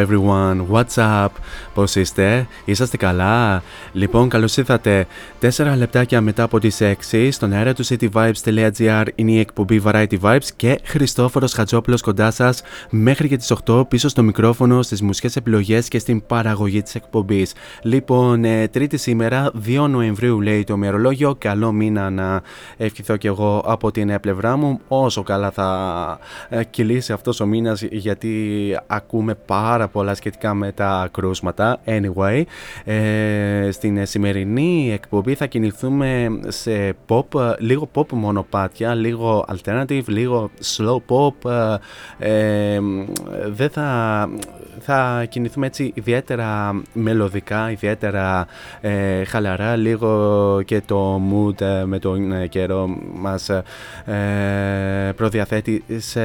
everyone. What's up? Πώς είστε; Είσαστε καλά; Λοιπόν, καλώς ήρθατε 4 λεπτάκια μετά από τις 6 στον αέρα του cityvibes.gr είναι η εκπομπή Variety Vibes και Χριστόφορος Χατζόπουλος κοντά σας μέχρι και τις 8 πίσω στο μικρόφωνο, στις μουσικές επιλογές και στην παραγωγή της εκπομπής. Λοιπόν, ε, τρίτη σήμερα, 2 Νοεμβρίου λέει το μερολόγιο. Καλό μήνα να ευχηθώ και εγώ από την πλευρά μου. Όσο καλά θα ε, κυλήσει αυτός ο μήνας γιατί ακούμε πάρα πολλά σχετικά με τα κρούσματα. Anyway, ε, στην σημερινή εκπομπή θα κινηθούμε σε pop, λίγο pop μονοπάτια, λίγο alternative, λίγο slow pop. Ε, ε, δεν θα, θα κινηθούμε έτσι ιδιαίτερα μελωδικά, ιδιαίτερα ε, χαλαρά, λίγο και το mood ε, με τον ε, καιρό μας ε, προδιαθέτει σε,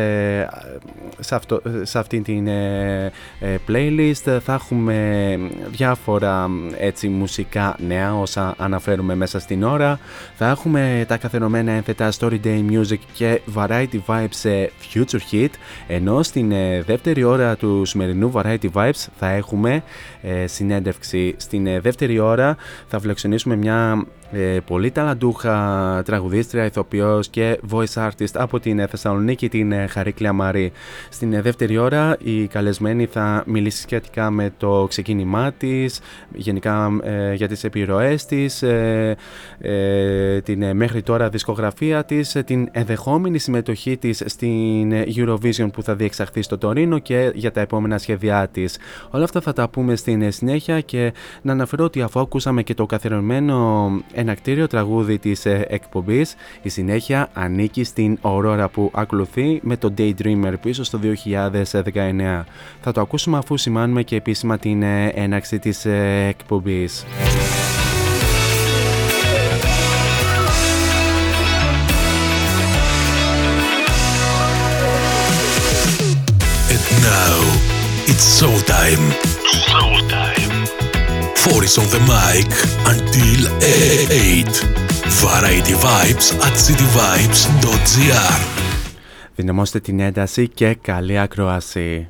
σε, αυτό, σε αυτήν την ε, ε, playlist. Θα έχουμε διάφορα έτσι μουσικά νέα όσα αναφέρουμε μέσα στην ώρα. Θα έχουμε τα καθενωμένα ένθετα Story Day Music και Variety Vibes σε Future Hit ενώ στην ε, δεύτερη ώρα του σημερινού Variety Vibes θα έχουμε ε, συνέντευξη. Στην ε, δεύτερη ώρα θα φιλοξενήσουμε μια ε, πολύ ταλαντούχα τραγουδίστρια, ηθοποιός και voice artist από την ε, Θεσσαλονίκη, την ε, Χαρίκλια Μαρή. Στην ε, δεύτερη ώρα η καλεσμένη θα μιλήσει σχετικά με το ξεκίνημά της, γενικά ε, για τις επιρροές της, ε, ε, την ε, μέχρι τώρα δισκογραφία της, ε, την ενδεχόμενη συμμετοχή της στην ε, Eurovision που θα διεξαχθεί στο Τωρίνο και για τα επόμενα σχέδιά της. Όλα αυτά θα τα πούμε στην ε, συνέχεια και να αναφέρω ότι αφού ακούσαμε και το καθιερωμένο ένα κτίριο τραγούδι της ε, εκπομπής. Η συνέχεια ανήκει στην ορόρα που ακολουθεί με το Daydreamer πίσω στο 2019. Θα το ακούσουμε αφού σημάνουμε και επίσημα την ε, έναρξη της ε, εκπομπής. 4 is on the mic until 8. Variety Vibes at cityvibes.gr Δυναμώστε την ένταση και καλή ακρόαση.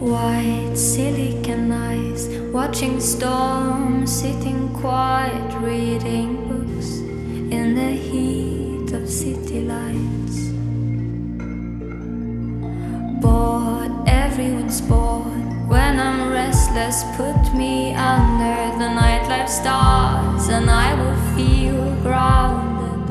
White silicon eyes, watching storms, sitting quiet, reading books in the heat of city lights. Bored, everyone's bored. When I'm restless, put me under the nightlife stars, and I will feel grounded.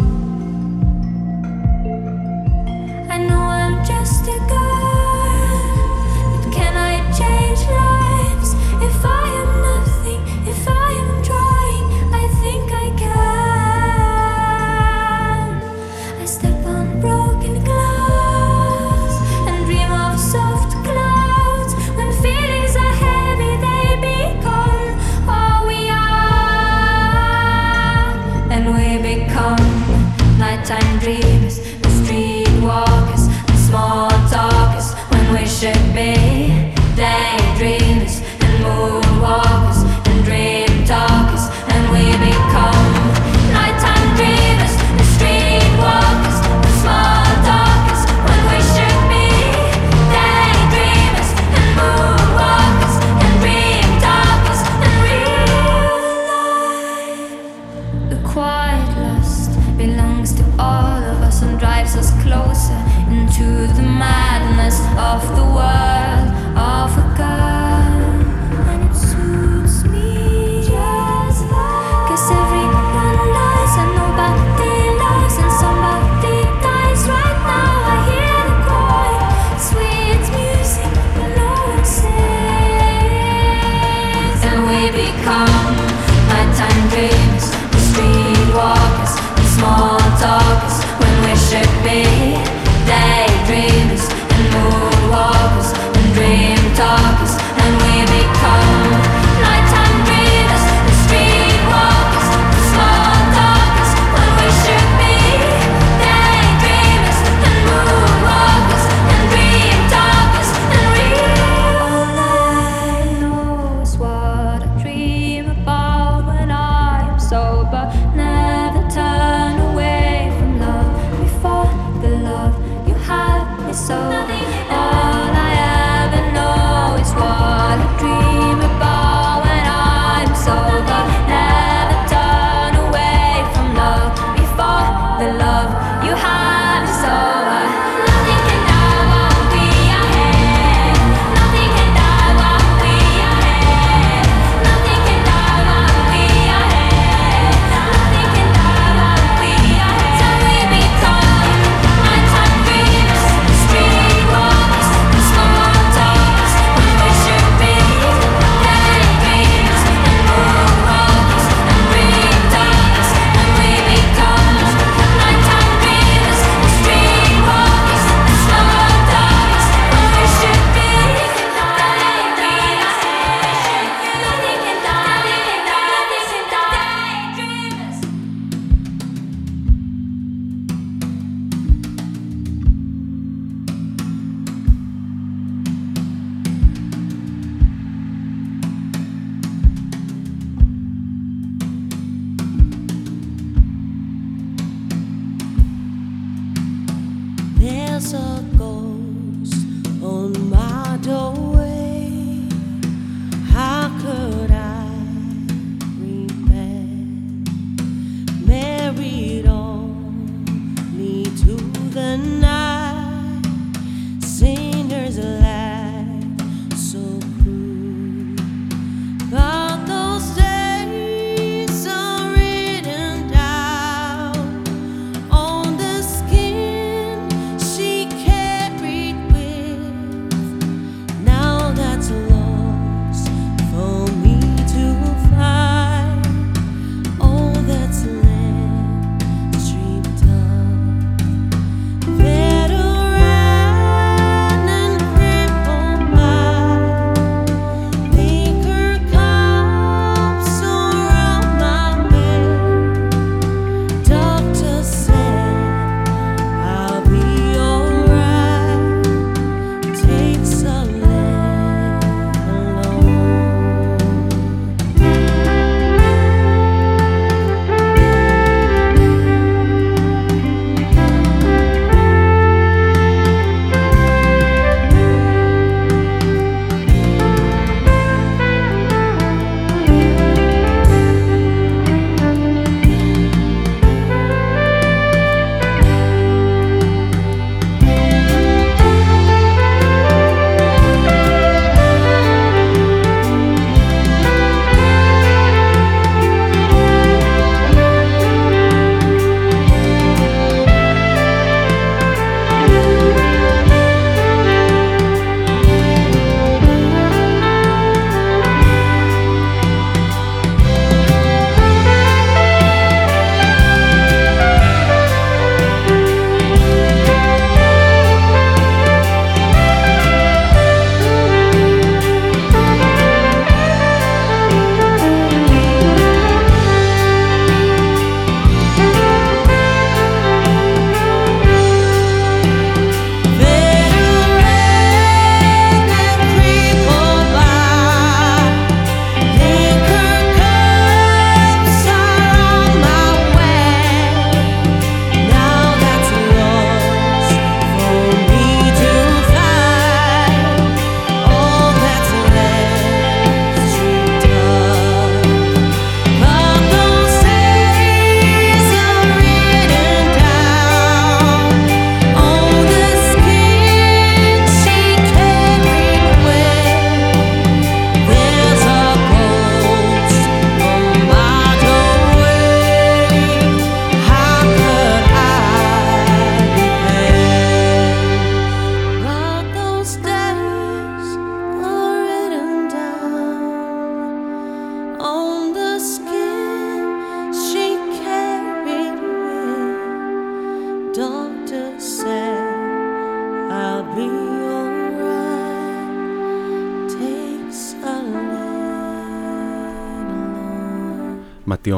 I know I'm just a girl, but can I change? nighttime dreamers, the street walkers, the small talkers, when we should be daydreamers and moonwalkers.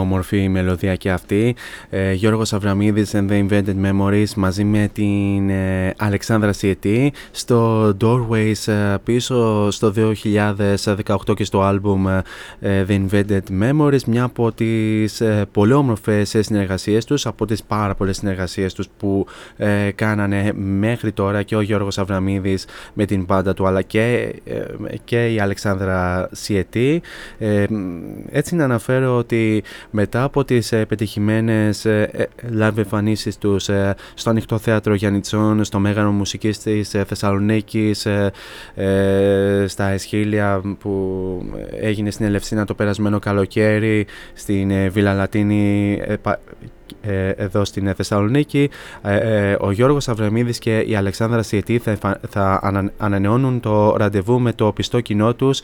Όμορφη η μελωδία και αυτή. Ε, Γιώργος Αβραμίδης and the Invented Memories μαζί με την ε, Αλεξάνδρα Σιετή στο Doorways ε, πίσω στο 2018 και στο άλμπουμ ε, The Invented Memories μια από τις ε, πολύ όμορφες συνεργασίες τους από τις πάρα πολλές συνεργασίες τους που κάνανε μέχρι τώρα και ο Γιώργος Αβραμίδης με την πάντα του αλλά και, και η Αλεξάνδρα Σιετή έτσι να αναφέρω ότι μετά από τις ε, πετυχημένες ε, ε, live εμφανίσεις τους στο Ανοιχτό Θέατρο Γιάννητσών, στο Μέγαρο Μουσικής της Θεσσαλονίκης, στα Εσχήλια που έγινε στην Ελευσίνα το περασμένο καλοκαίρι, στην Βίλα Λατίνη ε, εδώ στην Θεσσαλονίκη. Ε, ε, ο Γιώργος Αβραμίδης και η Αλεξάνδρα Σιετή θα, θα ανανεώνουν το ραντεβού με το πιστό κοινό τους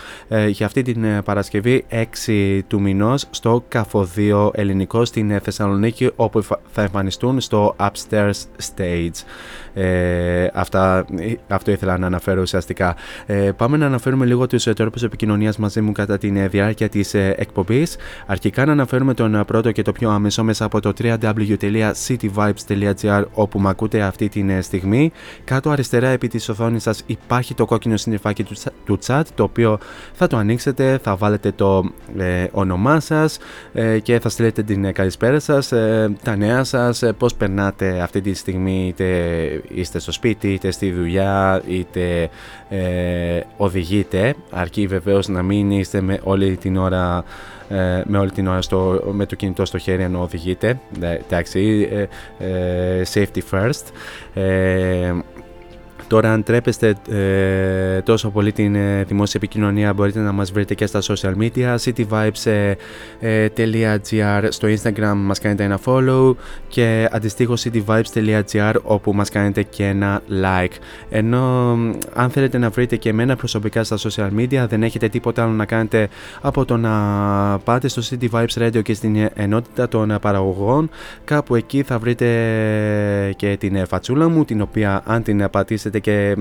για αυτή την Παρασκευή 6 του μηνός στο Καφοδίο Ελληνικό στην Θεσσαλονίκη όπου θα εμφανιστούν στο Upstairs Stage. Ε, αυτά, αυτό ήθελα να αναφέρω ουσιαστικά. Ε, πάμε να αναφέρουμε λίγο τους τρόπους επικοινωνίας μαζί μου κατά τη διάρκεια της εκπομπής. Αρχικά να αναφέρουμε τον πρώτο και το πιο άμεσο μέσα από το www.cityvibes.gr όπου με ακούτε αυτή τη στιγμή. Κάτω αριστερά επί της οθόνης σας υπάρχει το κόκκινο συννεφάκι του chat το οποίο θα το ανοίξετε, θα βάλετε το ε, όνομά σας ε, και θα στείλετε την καλησπέρα σας, ε, τα νέα σας, πώς περνάτε αυτή τη στιγμή είτε είστε στο σπίτι, είτε στη δουλειά, είτε ε, οδηγείτε. Αρκεί βεβαίως να μην είστε με όλη την ώρα ε, με όλη την ώρα στο, με το κινητό στο χέρι ενώ οδηγείτε. Ε, εντάξει, ε, safety first. Τώρα αν τρέπεστε ε, τόσο πολύ την ε, δημόσια επικοινωνία μπορείτε να μας βρείτε και στα social media cityvibes.gr ε, στο Instagram μας κάνετε ένα follow και αντιστοίχως cityvibes.gr όπου μας κάνετε και ένα like. Ενώ αν θέλετε να βρείτε και εμένα προσωπικά στα social media δεν έχετε τίποτα άλλο να κάνετε από το να πάτε στο City Vibes Radio και στην ενότητα των παραγωγών. Κάπου εκεί θα βρείτε και την φατσούλα μου την οποία αν την πατήσετε και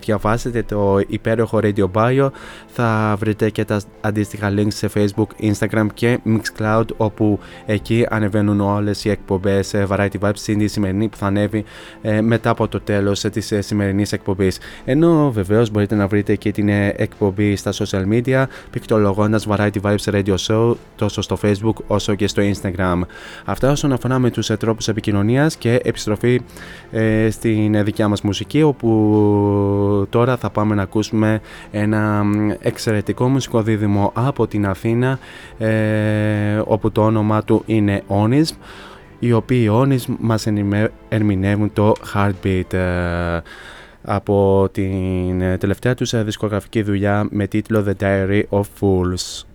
διαβάσετε το υπέροχο Radio Bio θα βρείτε και τα αντίστοιχα links σε Facebook, Instagram και Mixcloud όπου εκεί ανεβαίνουν όλες οι εκπομπές ε, Variety Vibes στην σημερινή που θα ανέβει ε, μετά από το τέλος της ε, σημερινής εκπομπής. Ενώ βεβαίως μπορείτε να βρείτε και την εκπομπή στα social media πικτολογώντας Variety Vibes Radio Show τόσο στο Facebook όσο και στο Instagram. Αυτά όσον αφορά με τους τρόπους επικοινωνίας και επιστροφή στην δικιά μας μουσική όπου τώρα θα πάμε να ακούσουμε ένα εξαιρετικό μουσικό δίδυμο από την Αθήνα ε, όπου το όνομα του είναι Onism οι οποίοι Onism μας ερμηνεύουν το Heartbeat ε, από την τελευταία τους δισκογραφική δουλειά με τίτλο The Diary of Fools.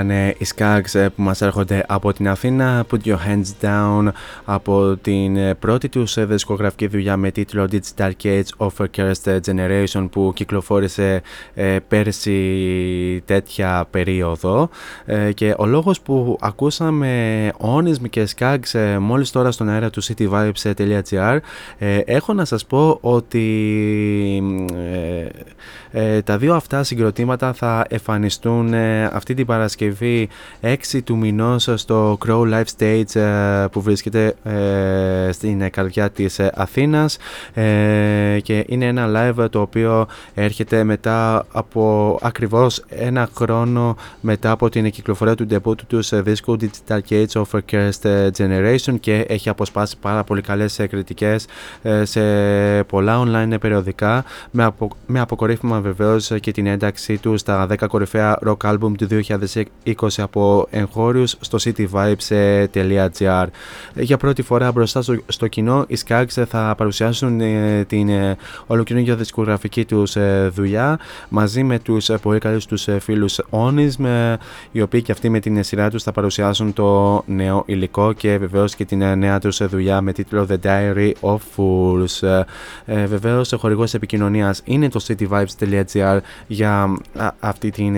Αυτή ήταν ε, οι Skags ε, που μας έρχονται από την Αθήνα. Put Your Hands Down. Από την ε, πρώτη τους ε, δισκογραφική δουλειά με τίτλο Digital Cage of a Cursed Generation που κυκλοφόρησε ε, πέρσι τέτοια περίοδο. Ε, και ο λόγος που ακούσαμε Onism και Skags ε, μόλις τώρα στον αέρα του cityvibes.gr ε, έχω να σας πω ότι ε, ε, τα δύο αυτά συγκροτήματα θα εμφανιστούν ε, αυτή την Παρασκευή Παρασκευή 6 του μηνός στο Crow Live Stage ε, που βρίσκεται ε, στην καρδιά της ε, Αθήνας. Και είναι ένα live το οποίο έρχεται μετά από ακριβώς ένα χρόνο μετά από την κυκλοφορία του debut του τους δίσκου Digital Cage of a Cursed Generation και έχει αποσπάσει πάρα πολύ καλές κριτικές σε πολλά online περιοδικά με, απο, με αποκορύφωμα βεβαίως και την ένταξή του στα 10 κορυφαία rock album του 2020 από εγχώριους στο cityvibes.gr Για πρώτη φορά μπροστά στο, στο κοινό οι Skags θα παρουσιάσουν ε, την ε, ολοκληρώνια δισκογραφική τους ε, δουλειά μαζί με τους ε, πολύ καλούς τους ε, φίλους Onism ε, οι οποίοι και αυτοί με την σειρά τους θα παρουσιάσουν το νέο υλικό και βεβαίως και την νέα τους δουλειά με τίτλο The Diary of Fools. Ε, βεβαίως ο χορηγός επικοινωνίας είναι το cityvibes.gr για αυτή την,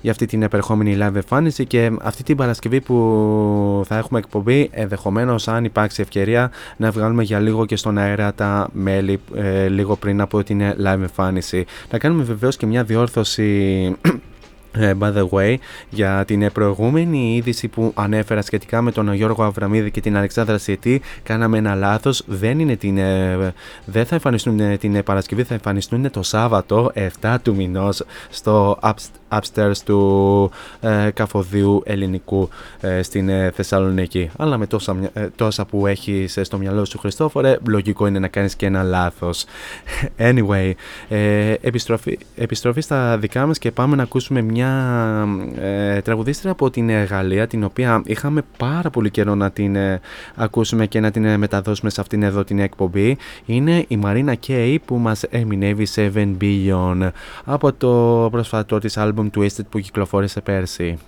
για αυτή την επερχόμενη live εμφάνιση και αυτή την Παρασκευή που θα έχουμε εκπομπή ενδεχομένως αν υπάρξει ευκαιρία να βγάλουμε για λίγο και στον αέρα τα μέλη ε, λίγο πριν από την live εμφάνιση. Να κάνουμε βεβαίως και μια διόρθωση ε, by the way, για την προηγούμενη είδηση που ανέφερα σχετικά με τον Γιώργο Αβραμίδη και την Αλεξάνδρα Σιετή, κάναμε ένα λάθος. Δεν, είναι την, ε, δεν θα εμφανιστούν την Παρασκευή, θα εμφανιστούν το Σάββατο 7 του μηνός στο upstairs του ε, καφοδίου ελληνικού ε, στην ε, Θεσσαλονίκη. Αλλά με τόσα, ε, τόσα που έχεις στο μυαλό σου, Χριστόφορε, λογικό είναι να κάνεις και ένα λάθος. Anyway, επιστροφή, επιστροφή στα δικά μας και πάμε να ακούσουμε μια ε, τραγουδίστρια από την Γαλλία την οποία είχαμε πάρα πολύ καιρό να την ε, ακούσουμε και να την ε, μεταδώσουμε σε αυτήν εδώ την εκπομπή είναι η Μαρίνα Κέι που μας ερμηνεύει 7 Billion από το πρόσφατό της άλμπουμ Twisted που κυκλοφόρησε πέρσι.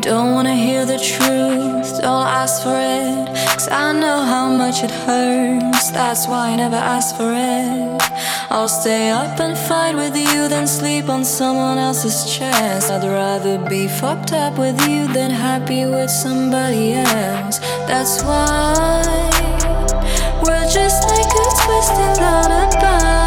Don't wanna hear the truth, don't ask for it. Cause I know how much it hurts, that's why I never ask for it. I'll stay up and fight with you than sleep on someone else's chest. I'd rather be fucked up with you than happy with somebody else. That's why we're just like a twisted lullaby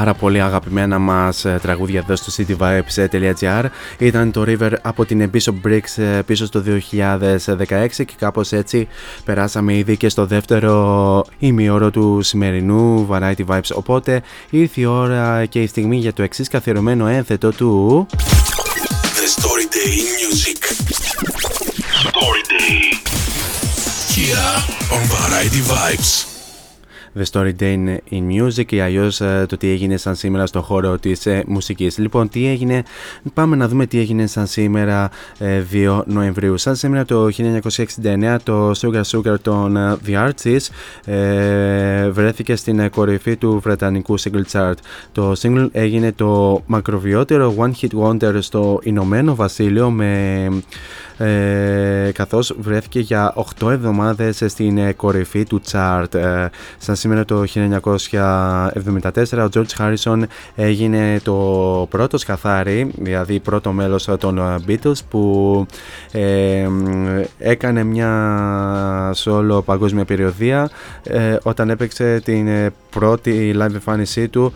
πάρα πολύ αγαπημένα μας ε, τραγούδια εδώ στο cityvibes.gr ήταν το River από την Bishop Bricks ε, πίσω στο 2016 και κάπως έτσι περάσαμε ήδη και στο δεύτερο ημιώρο του σημερινού Variety Vibes. Οπότε ήρθε η ώρα και η στιγμή για το εξής καθιερωμένο ένθετο του The Story Day Variety Vibes. The Story day in Music ή αλλιώς ε, το τι έγινε σαν σήμερα στο χώρο της ε, μουσικής. Λοιπόν, τι έγινε, πάμε να δούμε τι έγινε σαν σήμερα ε, 2 Νοεμβρίου. Σαν σήμερα το 1969 το Sugar Sugar των The Arts βρέθηκε στην κορυφή του βρετανικού single chart. Το single έγινε το μακροβιότερο One Hit Wonder στο Ηνωμένο Βασίλειο με ε, καθώς βρέθηκε για 8 εβδομάδες στην ε, κορυφή του chart, Ε, σαν σήμερα το 1974 ο George Harrison έγινε το πρώτο σκαθάρι, δηλαδή πρώτο μέλος των ε, Beatles που ε, έκανε μια solo παγκόσμια περιοδία όταν έπαιξε την πρώτη live εμφάνισή του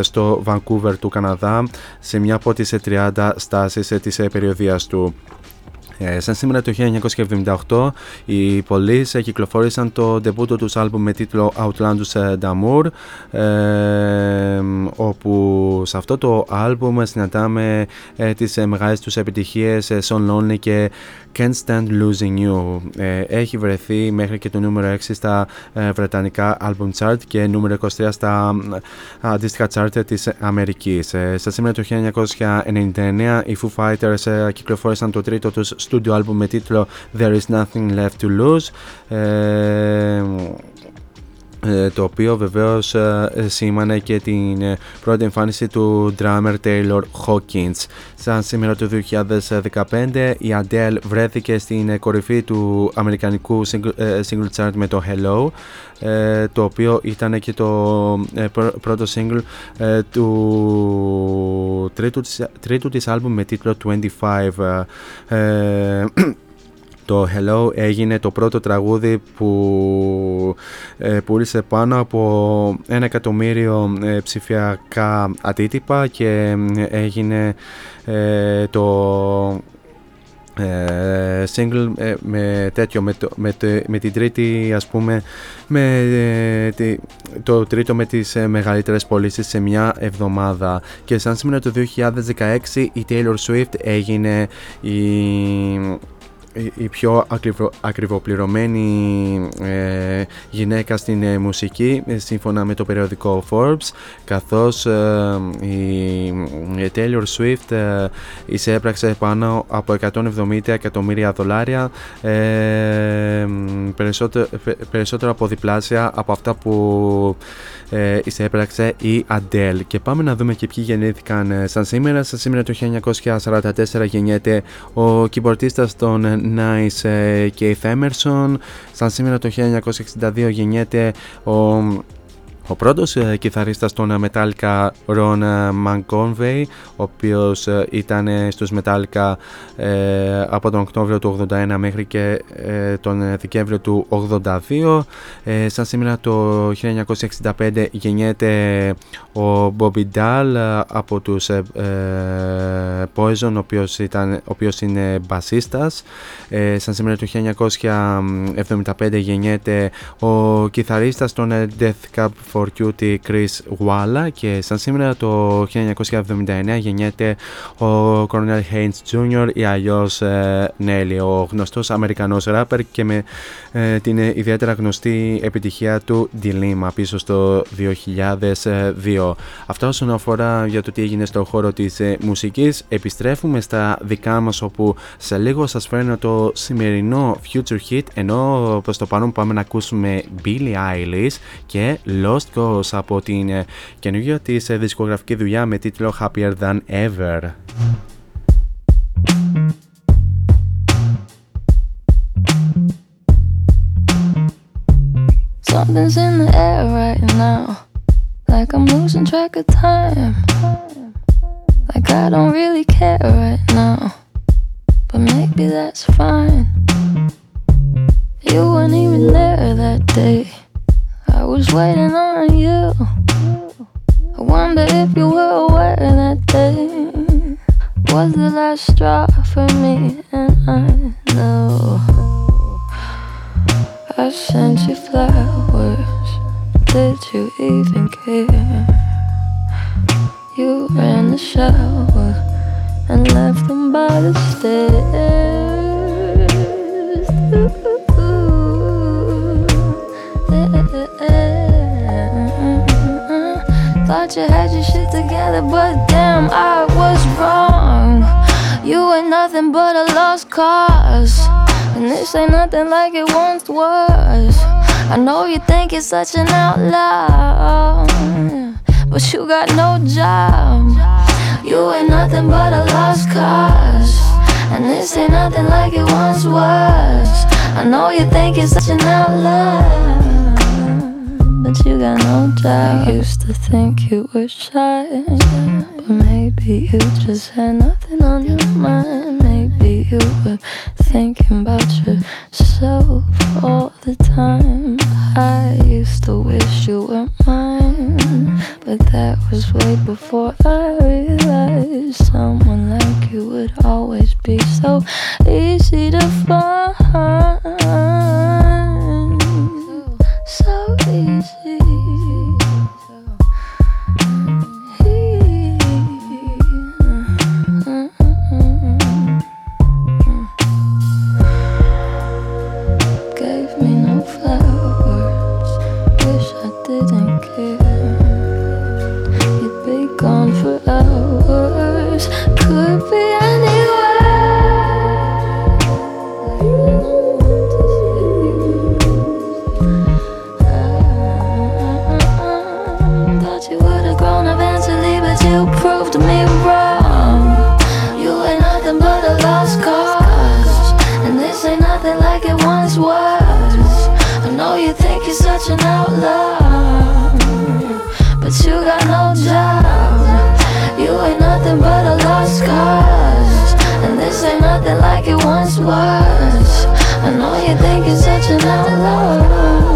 στο Vancouver του Καναδά σε μια από τις 30 στάσεις της περιοδίας του. Ε, σαν σήμερα το 1978 οι Police κυκλοφόρησαν το ντεπούτο τους άλμπουμ με τίτλο Outlandus Damour ε, όπου σε αυτό το άλμπουμ συναντάμε ε, τις ε, μεγάλες τους επιτυχίες ε, Son Lonely και Can't Stand Losing You. Ε, έχει βρεθεί μέχρι και το νούμερο 6 στα ε, βρετανικά album chart και νούμερο 23 στα ε, αντίστοιχα chart της Αμερικής. Ε, στα σήμερα το 1999 οι Foo Fighters ε, κυκλοφόρησαν το τρίτο τους studio album με τίτλο There Is Nothing Left To Lose. Ε, ε, το οποίο βεβαίως ε, σήμανε και την ε, πρώτη εμφάνιση του drummer Taylor Hawkins. Σαν σήμερα το 2015 η Adele βρέθηκε στην ε, κορυφή του αμερικανικού single, ε, single chart με το Hello ε, το οποίο ήταν και το ε, πρω- πρώτο single ε, του τρίτου της, τρίτου της άλμπουμ με τίτλο 25 ε, το Hello έγινε το πρώτο τραγούδι που ε, πούλησε πάνω από ένα εκατομμύριο ε, ψηφιακά αντίτυπα και ε, έγινε ε, το ε, single ε, με τέτοιο με, το, με, το- με την τρίτη ας πούμε με ε, τη- το τρίτο με τις ε, μεγαλύτερες πωλήσεις σε μια εβδομάδα. Και σαν σήμερα το 2016 η Taylor Swift έγινε η η- η πιο ακριβο, ακριβοπληρωμένη ε, γυναίκα στην ε, μουσική ε, σύμφωνα με το περιοδικό Forbes καθώς ε, η, η Taylor Swift ε, εισέπραξε πάνω από 170 εκατομμύρια δολάρια ε, περισσότερο, πε- περισσότερο από διπλάσια από αυτά που ε, εισέπραξε η Adele και πάμε να δούμε και ποιοι γεννήθηκαν ε, σαν σήμερα. Σαν σήμερα το 1944 γεννιέται ο κυμπορτίστας των ε, Nice ε, Keith Emerson σαν σήμερα το 1962 γεννιέται ο ο πρώτος ε, κιθαρίστας των ε, Metallica Ron ε, McConvey ο οποίος ε, ήταν ε, στους Metallica ε, από τον Οκτώβριο του 81 μέχρι και ε, τον ε, Δεκέμβριο του 82 ε, σαν σήμερα το 1965 γεννιέται ο Bobby Dahl ε, από τους ε, ε, Poison ο οποίος, ήταν, ο οποίος είναι μπασίστας. Ε, σαν σήμερα το 1975 γεννιέται ο κιθαρίστας των ε, Death Cab for Cutie Chris Walla και σαν σήμερα το 1979 γεννιέται ο Colonel Haynes Jr. ή αλλιώς ε, Nelly, ο γνωστός Αμερικανός ράπερ και με ε, την ε, ιδιαίτερα γνωστή επιτυχία του Dilemma πίσω στο 2002. Αυτά όσον αφορά για το τι έγινε στον χώρο της ε, μουσικής. Επιστρέφουμε στα δικά μας όπου σε λίγο σας φέρνω το σημερινό Future Hit ενώ προς το παρόν πάμε να ακούσουμε Billie Eilish και Lost Ghost από την ε, καινούργια της ε, δισκογραφική δουλειά με τίτλο Happier Than Ever. Something's in the air right now. Like I'm losing track of time. Like I don't really care right now. But maybe that's fine. You weren't even there that day. I was waiting on you. I wonder if you were aware that day was the last straw for me, and I know. I sent you flowers. Did you even care? You ran the shower and left them by the stairs. Thought you had your shit together, but damn, I was wrong. You ain't nothing but a lost cause. And this ain't nothing like it once was. I know you think you're such an outlaw, but you got no job. You ain't nothing but a lost cause. And this ain't nothing like it once was. I know you think you're such an outlaw, but you got no job. I used to think you were shy, but maybe you just had nothing on your mind. Maybe you were thinking about yourself all the time. I used to wish you were mine, but that was way before I realized someone like you would always be so easy but you got no job. You ain't nothing but a lost cause, and this ain't nothing like it once was. I know you think you're such an outlaw.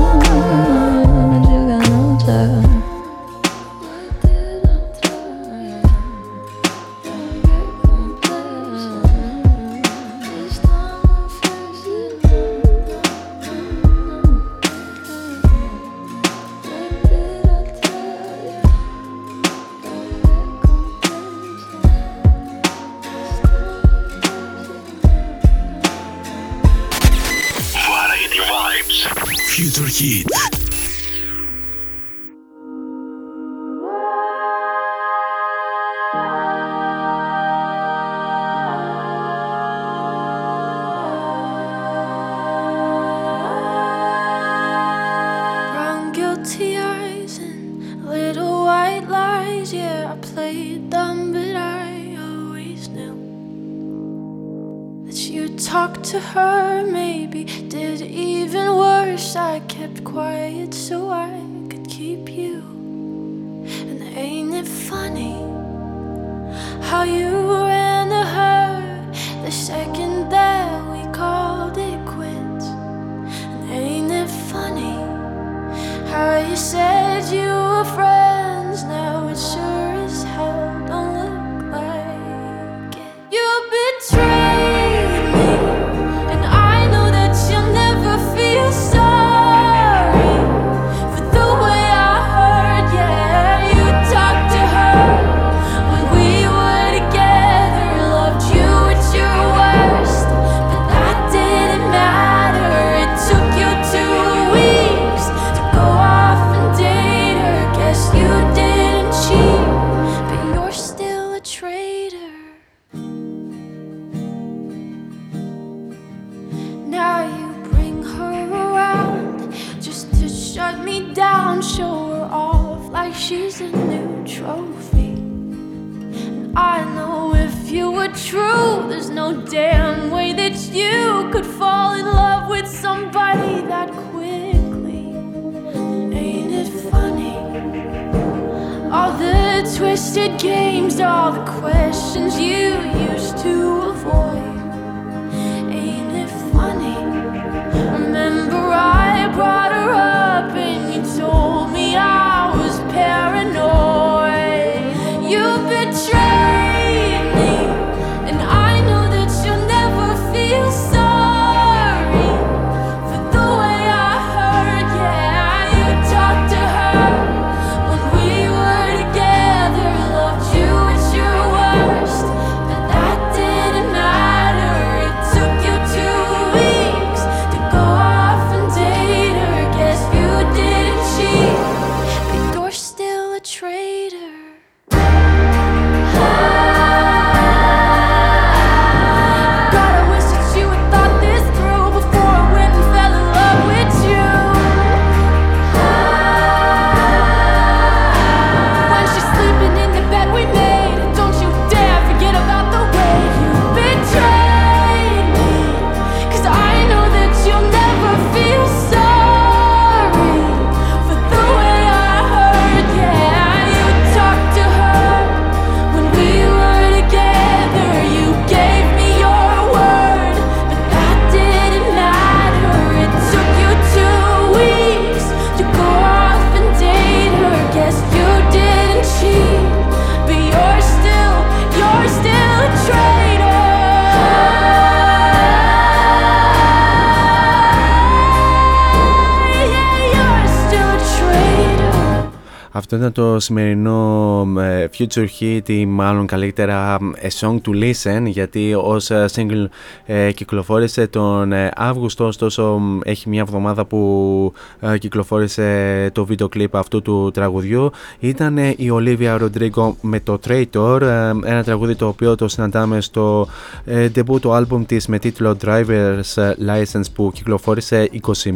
Αυτό ήταν το σημερινό ε, Future Hit ή μάλλον καλύτερα A Song to Listen γιατί ως ε, single ε, κυκλοφόρησε τον ε, Αύγουστο ωστόσο έχει μια εβδομάδα που ε, κυκλοφόρησε το βίντεο κλιπ αυτού του τραγουδιού. Ήταν η Olivia Rodrigo με το Traitor ένα τραγούδι το οποίο το συναντάμε στο ε, debut το album της με τίτλο Driver's License που κυκλοφόρησε 21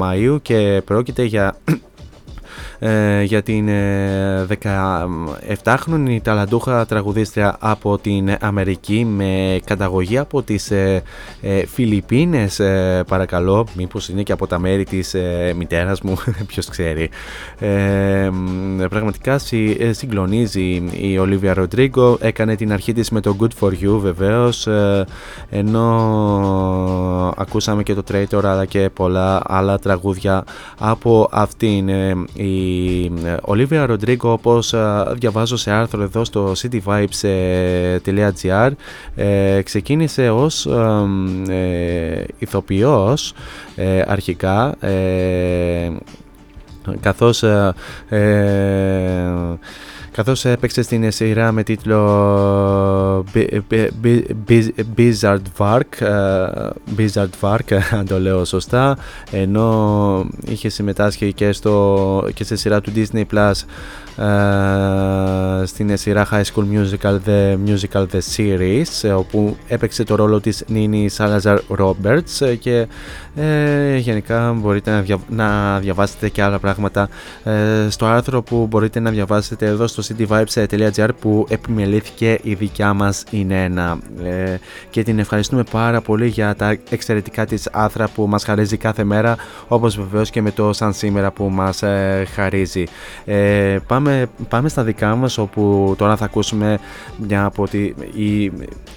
Μαΐου και πρόκειται για ε, για την ε, 17χρονη ταλαντούχα τραγουδίστρια από την Αμερική με καταγωγή από τις ε, ε, Φιλιππίνες ε, παρακαλώ. Μήπως είναι και από τα μέρη της ε, μητέρας μου ποιος ξέρει. Ε, πραγματικά συ, ε, συγκλονίζει η Ολίβια Ροντρίγκο. Έκανε την αρχή της με το Good For You βεβαίως ε, ενώ ακούσαμε και το Traitor αλλά και πολλά άλλα τραγούδια από αυτήν η Ολίβια Ροντρίγκο όπως διαβάζω σε άρθρο εδώ στο cityvibes.gr ε, ξεκίνησε ως ε, ηθοποιός ε, αρχικά ε, καθώς καθώς έπαιξε στην σειρά με τίτλο Bizard Vark, Bizard Vark αν το λέω σωστά, ενώ είχε συμμετάσχει και, στο, και σε σειρά του Disney Plus στην σειρά High School Musical The Musical The Series όπου έπαιξε το ρόλο της Νίνη Salazar Roberts και ε, γενικά μπορείτε να, δια, να διαβάσετε και άλλα πράγματα. Ε, στο άρθρο που μπορείτε να διαβάσετε εδώ στο cityvibes.gr που επιμελήθηκε η δικιά μας η Νένα. Ε, και την ευχαριστούμε πάρα πολύ για τα εξαιρετικά της άθρα που μας χαρίζει κάθε μέρα όπως βεβαίως και με το σαν σήμερα που μας χαρίζει. Πάμε, πάμε στα δικά μας όπου τώρα θα ακούσουμε μια από τη, η,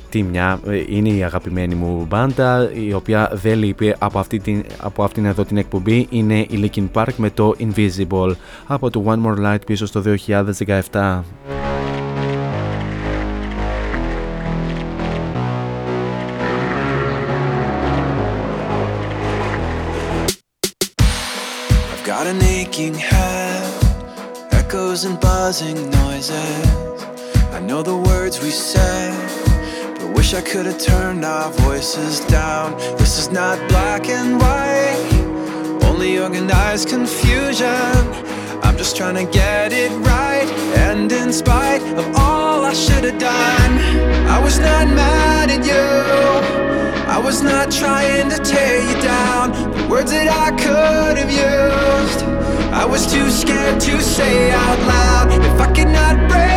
τι μια, είναι η αγαπημένη μου μπάντα η οποία δεν λείπει από, αυτή την, από αυτήν εδώ την εκπομπή είναι η Linkin Park με το Invisible από το One More Light πίσω στο 2017 Got an aching head, echoes and buzzing noises. I know the words we say, but wish I could have turned our voices down. This is not black and white, only organized confusion. I'm just trying to get it right, and in spite of all I should have done, I was not mad at you. I was not trying to tear you down. The words that I could have used, I was too scared to say out loud. If I could not break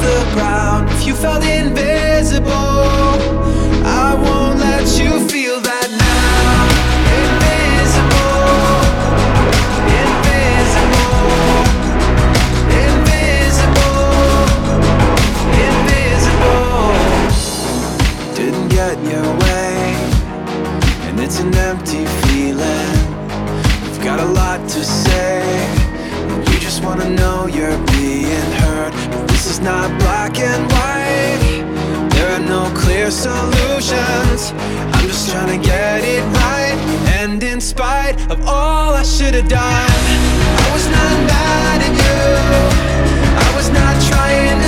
the ground. If you felt invisible, I won't let you feel that now. Invisible, invisible, invisible, invisible. Didn't get your way, and it's an empty feeling. You've got a lot to say, just wanna know you're being heard. But this is not black and white. There are no clear solutions. I'm just trying to get it right. And in spite of all I should have done, I was not mad at you. I was not trying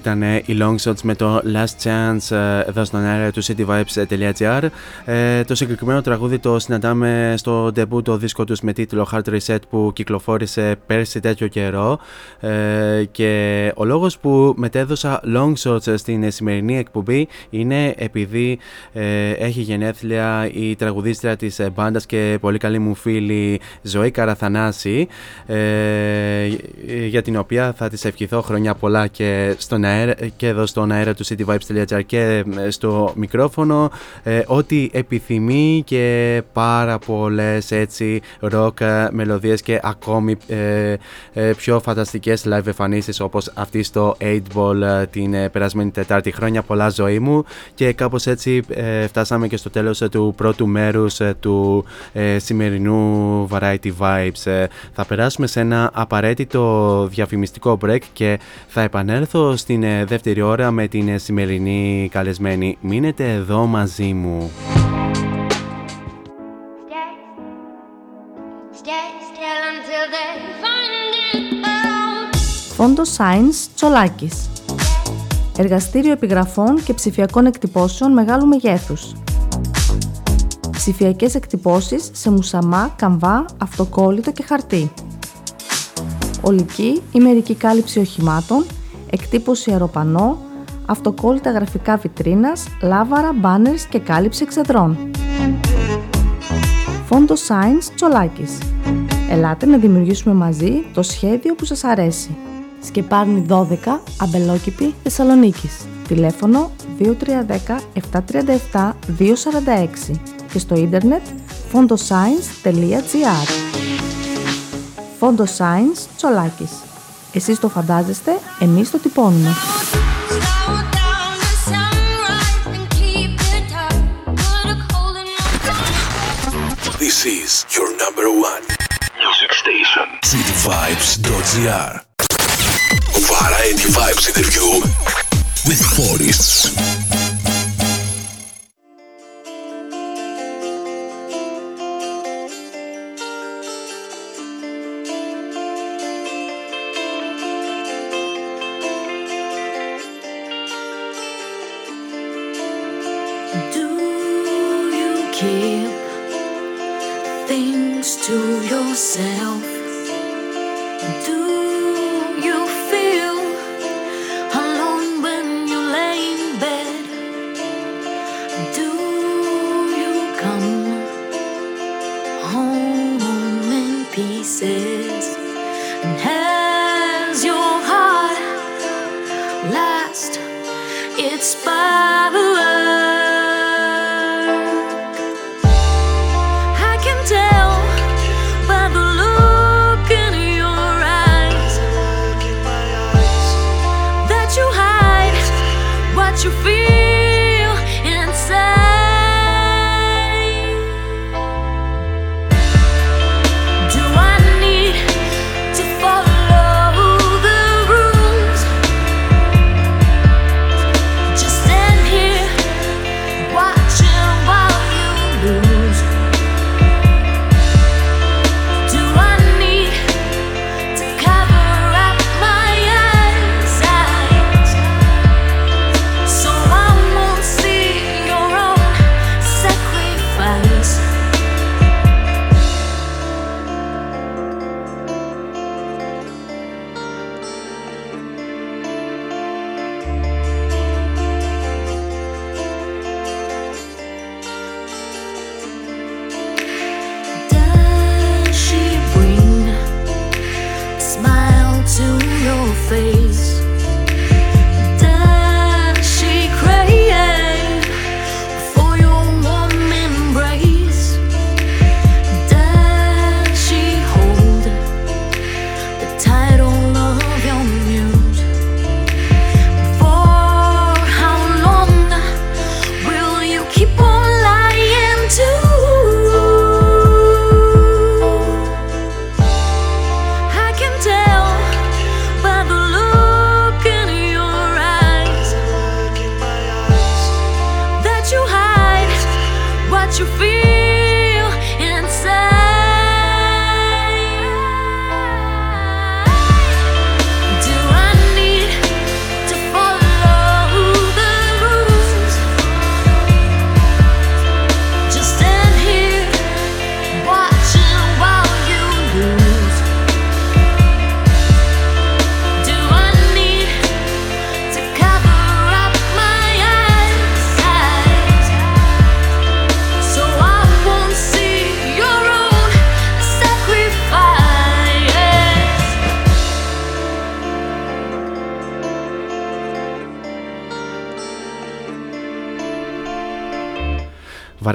Ήταν ε, η Long Shots με το Last Chance ε, εδώ στον αέρα του cityvibes.gr. Ε, το συγκεκριμένο τραγούδι το συναντάμε στο debut το δίσκο τους με τίτλο Hard Reset που κυκλοφόρησε πέρσι τέτοιο καιρό ε, και ο λόγος που μετέδωσα Long Shots στην σημερινή εκπομπή είναι επειδή ε, έχει γενέθλια η τραγουδίστρια της μπάντας και πολύ καλή μου φίλη Ζωή Καραθανάση ε, για την οποία θα της ευχηθώ χρόνια πολλά και στον αέρα, και εδώ στον αέρα του cityvibes.gr και ε, στο μικρόφωνο ε, ό,τι επιθυμεί και πάρα πολλές έτσι rock ε, μελωδίες και ακόμη ε, ε, πιο φανταστικές live εμφανίσεις όπως αυτή στο 8 Ball την περασμένη Τετάρτη. Χρόνια πολλά ζωή μου. Και κάπως έτσι φτάσαμε και στο τέλος του πρώτου μέρους του σημερινού Variety Vibes. Θα περάσουμε σε ένα απαραίτητο διαφημιστικό break και θα επανέλθω στην ε, δεύτερη ώρα με την ε, σημερινή καλεσμένη. Μείνετε εδώ μαζί μου. Φόντο Science Τσολάκης Εργαστήριο επιγραφών και ψηφιακών εκτυπώσεων μεγάλου μεγέθους. Ψηφιακές εκτυπώσεις σε μουσαμά, καμβά, αυτοκόλλητο και χαρτί. Ολική ή μερική κάλυψη οχημάτων εκτύπωση αεροπανό, αυτοκόλλητα γραφικά βιτρίνας, λάβαρα, μπάνερς και κάλυψη εξεδρών. Φόντο Science Τσολάκης. Ελάτε να δημιουργήσουμε μαζί το σχέδιο που σας αρέσει. Σκεπάρνη 12, Αμπελόκηπη, Θεσσαλονίκης. Τηλέφωνο 2310 737 246 και στο ίντερνετ fondoscience.gr Φόντο Science Τσολάκης. Εσείς το φαντάζεστε, εμείς το τυπώνουμε. This is your number one music station. cityvibes.gr Variety Vibes interview with Forests.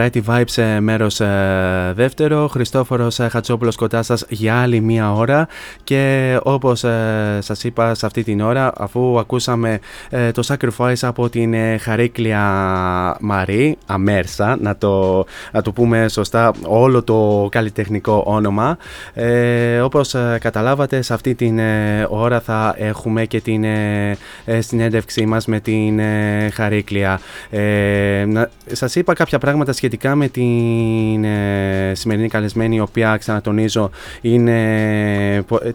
Variety Vibes ε, μέρος ε, δεύτερο, Χριστόφορος ε, Χατσόπουλος κοντά σας για άλλη μία ώρα και όπως ε, σας είπα σε αυτή την ώρα αφού ακούσαμε ε, το Sacrifice από την ε, Χαρίκλια Μαρή, Αμέρσα, να το, να το πούμε σωστά όλο το καλλιτεχνικό όνομα ε, όπως ε, καταλάβατε σε αυτή την ε, ώρα θα έχουμε και την ε, ε, συνέντευξή μας με την ε, Χαρίκλια. Ε, να, σας είπα κάποια πράγματα σχετικά με την ε, σημερινή καλεσμένη η οποία ξανατονίζω είναι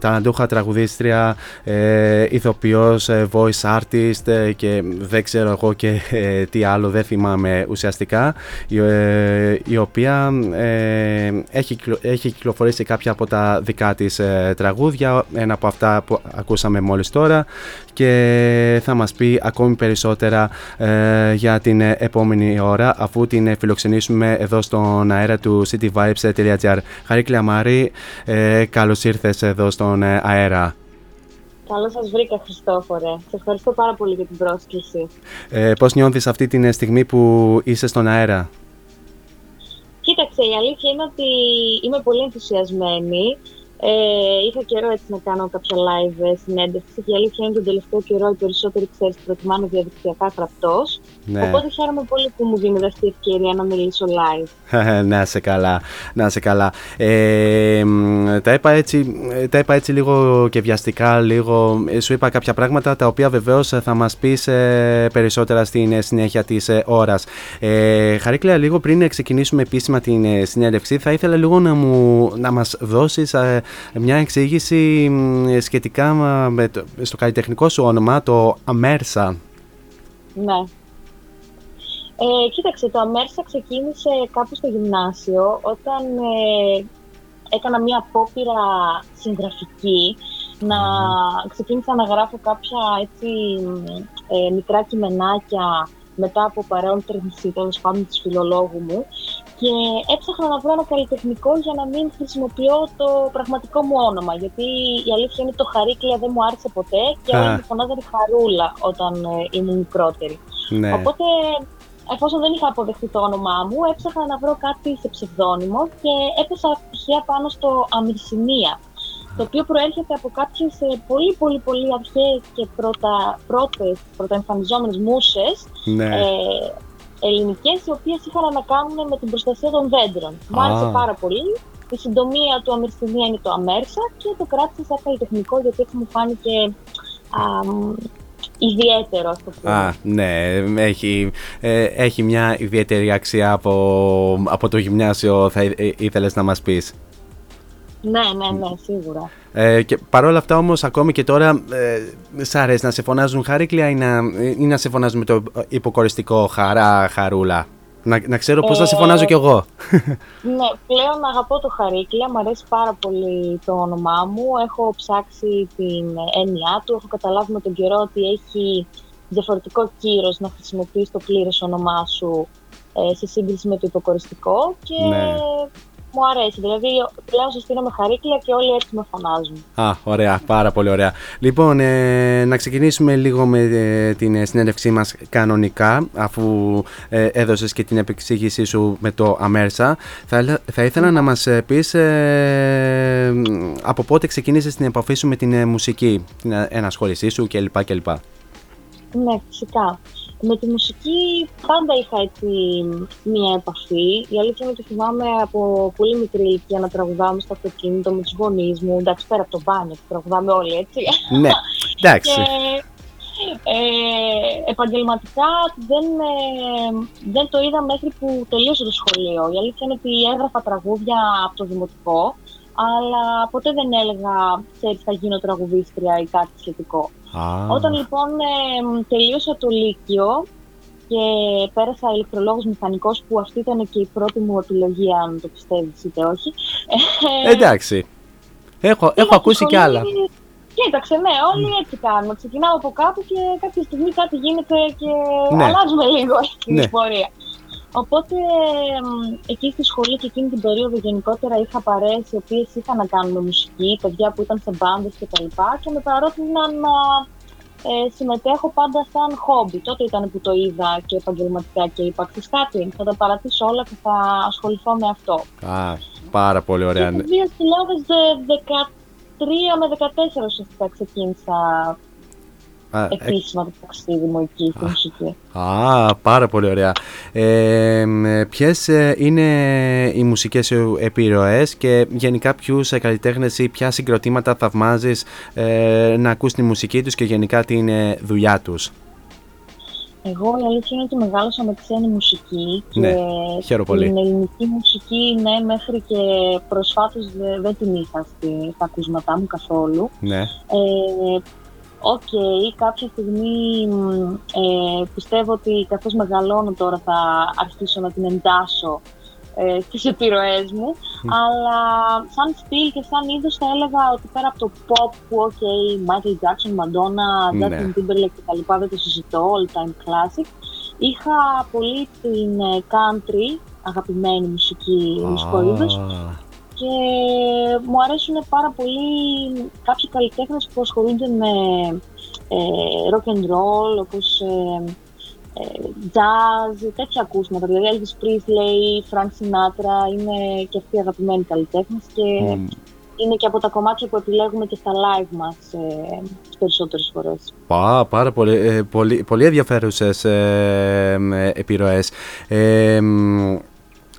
πο- ταλαντούχα τραγουδίστρια, ε, ηθοποιός, ε, voice artist ε, και δεν ξέρω εγώ και ε, τι άλλο δεν θυμάμαι ουσιαστικά η, ε, η οποία ε, έχει, κυκλο- έχει κυκλοφορήσει κάποια από τα δικά της ε, τραγούδια ένα από αυτά που ακούσαμε μόλις τώρα και θα μας πει ακόμη περισσότερα ε, για την ε, επόμενη ώρα αφού την ε, φιλοξενήσουμε εδώ στον αέρα του cityvibes.gr Χαρίκλια Μάρη, ε, καλώς ήρθες εδώ στον ε, αέρα. Καλώ σας βρήκα, Χριστόφορε. Σε ευχαριστώ πάρα πολύ για την πρόσκληση. Ε, πώς νιώθεις αυτή την ε, στιγμή που είσαι στον αέρα; Κοίταξε, η αλήθεια είναι ότι είμαι πολύ ενθουσιασμένη. Ε, είχα καιρό έτσι να κάνω κάποια live ε, συνέντευξη και η αλήθεια είναι ότι τον τελευταίο καιρό οι περισσότεροι ξέρεις προτιμάνε διαδικτυακά γραπτός. Ναι. Οπότε χαίρομαι πολύ που μου δίνετε αυτή η ευκαιρία να μιλήσω live. να σε καλά, να σε καλά. Ε, μ, τα, είπα έτσι, τα είπα έτσι λίγο και βιαστικά, λίγο, ε, σου είπα κάποια πράγματα τα οποία βεβαίως ε, θα μας πεις ε, περισσότερα στην ε, συνέχεια της ε, ώρας. Ε, Χαρίκλα, λίγο πριν ξεκινήσουμε επίσημα την ε, συνέντευξη, θα ήθελα λίγο να, μου, να μας δώσεις ε, μια εξήγηση μ, σχετικά με το, στο καλλιτεχνικό σου όνομα, το Αμέρσα. Ναι. Ε, κοίταξε, το Αμέρσα ξεκίνησε κάπου στο γυμνάσιο όταν ε, έκανα μία απόπειρα συγγραφική να ξεκίνησα να γράφω κάποια έτσι ε, μικρά κειμενάκια μετά από παρέοντρυνση τέλος πάντων της φιλολόγου μου και έψαχνα να βρω ένα καλλιτεχνικό για να μην χρησιμοποιώ το πραγματικό μου όνομα γιατί η αλήθεια είναι ότι το Χαρίκλια δεν μου άρεσε ποτέ και Α. όλοι μου φωνάζανε Χαρούλα όταν ε, ήμουν μικρότερη. Ναι. Οπότε, εφόσον δεν είχα αποδεχτεί το όνομά μου, έψαχνα να βρω κάτι σε ψευδόνυμο και έπεσα τυχαία πάνω στο Αμυρσινία, το οποίο προέρχεται από κάποιες ε, πολύ πολύ πολύ αρχαίες και πρώτα, πρώτες πρωτοεμφανιζόμενες μουσες Ναι. ε, ελληνικές, οι οποίες είχαν να κάνουν με την προστασία των δέντρων. Μου Α. άρεσε πάρα πολύ. Η συντομία του Αμερσινία είναι το Αμέρσα και το κράτησα σαν καλλιτεχνικό γιατί έτσι μου φάνηκε α, μ, ιδιαίτερο, ας το πούμε. Α, ναι, έχει, ε, έχει μια ιδιαίτερη αξία από, από το γυμνάσιο θα ή- ε, ήθελες να μας πεις; Ναι, ναι, ναι, σίγουρα. Ε, και παρόλα αυτά όμως ακόμη και τώρα ε, σ' αρέσει να σε φωνάζουν χαρίκλια ή να, ή να σε φωνάζουν με το υποκοριστικό χαρά, χαρούλα; Να, να ξέρω πώς να σε Ε, φωνάζω κι εγώ. Ναι, πλέον αγαπώ το Χαρίκλια, μου αρέσει πάρα πολύ το όνομά μου. Έχω ψάξει την έννοιά του, έχω καταλάβει με τον καιρό ότι έχει διαφορετικό κύρος να χρησιμοποιείς το πλήρες όνομά σου ε, σε σύγκριση με το υποκοριστικό και Ναι. Μου αρέσει. Δηλαδή, πλέον συστήνομαι Χαρίκλια και όλοι έτσι με φωνάζουν. Α, ωραία, πάρα πολύ ωραία. Λοιπόν, ε, να ξεκινήσουμε λίγο με ε, την ε, συνέντευξή μας κανονικά, αφού ε, έδωσες και την επεξήγησή σου με το Αμέρσα. Θα, έλα- θα ήθελα να μας ε, πεις ε, μ, από πότε ξεκίνησες την επαφή σου με την ε, μουσική, την ε, ενασχόλησή σου κλπ. κλπ. Ναι, φυσικά. Με τη μουσική πάντα είχα έτσι μία επαφή. Η αλήθεια είναι ότι θυμάμαι από πολύ μικρή ηλικία να τραγουδάμε στο αυτοκίνητο με τους γονείς μου. Εντάξει, πέρα από το μπάνιο που τραγουδάμε όλοι, έτσι. ναι, εντάξει. Και ε, επαγγελματικά δεν, ε, δεν το είδα μέχρι που τελείωσε το σχολείο. Η αλήθεια είναι ότι έγραφα τραγούδια από το δημοτικό, αλλά ποτέ δεν έλεγα, ξέρεις, θα γίνω τραγουδίστρια ή κάτι σχετικό. Α, Όταν λοιπόν ε, τελείωσα το Λύκειο και πέρασα ηλεκτρολόγος μηχανικός που αυτή ήταν και η πρώτη μου επιλογή αν το πιστεύεις είτε όχι. Ε, εντάξει. Έχω, έχω Πήγα ακούσει στη κι σχολή- άλλα. Κοίταξε, ναι, όλοι έτσι κάνουμε. Ξεκινάμε από κάπου και κάποια στιγμή κάτι γίνεται και Ναι. αλλάζουμε λίγο την Ναι. πορεία. Οπότε μ, εκεί στη σχολή και εκείνη την περίοδο γενικότερα είχα παρέες οι οποίες είχαν να κάνουν με μουσική, παιδιά που ήταν σε μπάντες και τα λοιπά και με παρότριναν να ε, συμμετέχω πάντα σαν χόμπι. Τότε ήταν που το είδα και επαγγελματικά και είπα, «Ξέρεις κάτι, θα τα παρατήσω όλα και θα ασχοληθώ με αυτό. Α, πάρα πολύ ωραία. Και το 2013 με 2014 ουσιαστικά ξεκίνησα Α, ε, επίσημα το ταξίδι μου εκεί στη μουσική. Α, πάρα πολύ ωραία. Ε, μ, ποιες ε, είναι οι μουσικές σου επιρροές και γενικά ποιους ε, καλλιτέχνες ή ποια συγκροτήματα θαυμάζεις ε, να ακούς τη μουσική τους και γενικά την ε, δουλειά τους; Εγώ η αλήθεια είναι ότι μεγάλωσα με ξένη μουσική και Ναι, χαίρομαι πολύ. την ελληνική μουσική ναι, μέχρι και προσφάτως δε- δεν την είχα στη, στα ακούσματά μου καθόλου. Ναι. Ε, Οκ, κάποια στιγμή μ, ε, πιστεύω ότι καθώς μεγαλώνω τώρα θα αρχίσω να την εντάσσω ε, στις επιρροές μου, αλλά σαν στυλ και σαν είδος θα έλεγα ότι πέρα από το pop που OK, Michael Jackson, Madonna, Ναι. Justin Timberlake και τα λοιπά, δεν το συζητώ, all time classic, είχα πολύ την ε, country, αγαπημένη μουσική, μουσικό είδος, Α, και μου αρέσουν πάρα πολύ κάποιοι καλλιτέχνες που ασχολούνται με ε, rock and roll, όπως ε, ε, jazz, τέτοια ακούσματα. Δηλαδή Elvis Presley, Frank Sinatra, είναι και αυτοί αγαπημένοι καλλιτέχνες και μ, είναι και από τα κομμάτια που επιλέγουμε και στα live μας ε, τις περισσότερες φορές. Πά, πάρα πολύ, ε, πολύ, πολύ ενδιαφέρουσες ε, μ, ε, επιρροές.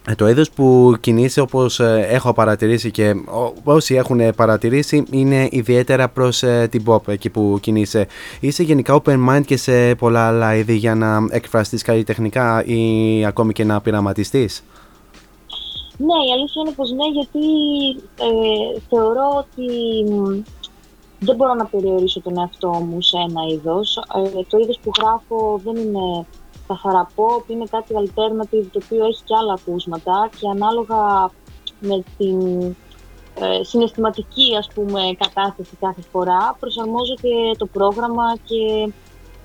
Ε, μ, ε, το είδος που κινείσαι όπως ε, έχω παρατηρήσει και ό- όσοι έχουν παρατηρήσει είναι ιδιαίτερα προς ε, την pop εκεί που κινείσαι. Είσαι γενικά open mind και σε πολλά άλλα είδη για να εκφραστείς καλλιτεχνικά ή ακόμη και να πειραματιστείς; Ναι, η αλήθεια είναι πως ναι, γιατί ε, θεωρώ ότι μ, δεν μπορώ να περιορίσω τον εαυτό μου σε ένα είδος. Ε, το είδος που γράφω δεν είναι καθαρά pop, είναι κάτι alternative το οποίο έχει και άλλα ακούσματα και ανάλογα με την ε, συναισθηματική ας πούμε κατάσταση κάθε φορά προσαρμόζω και το πρόγραμμα και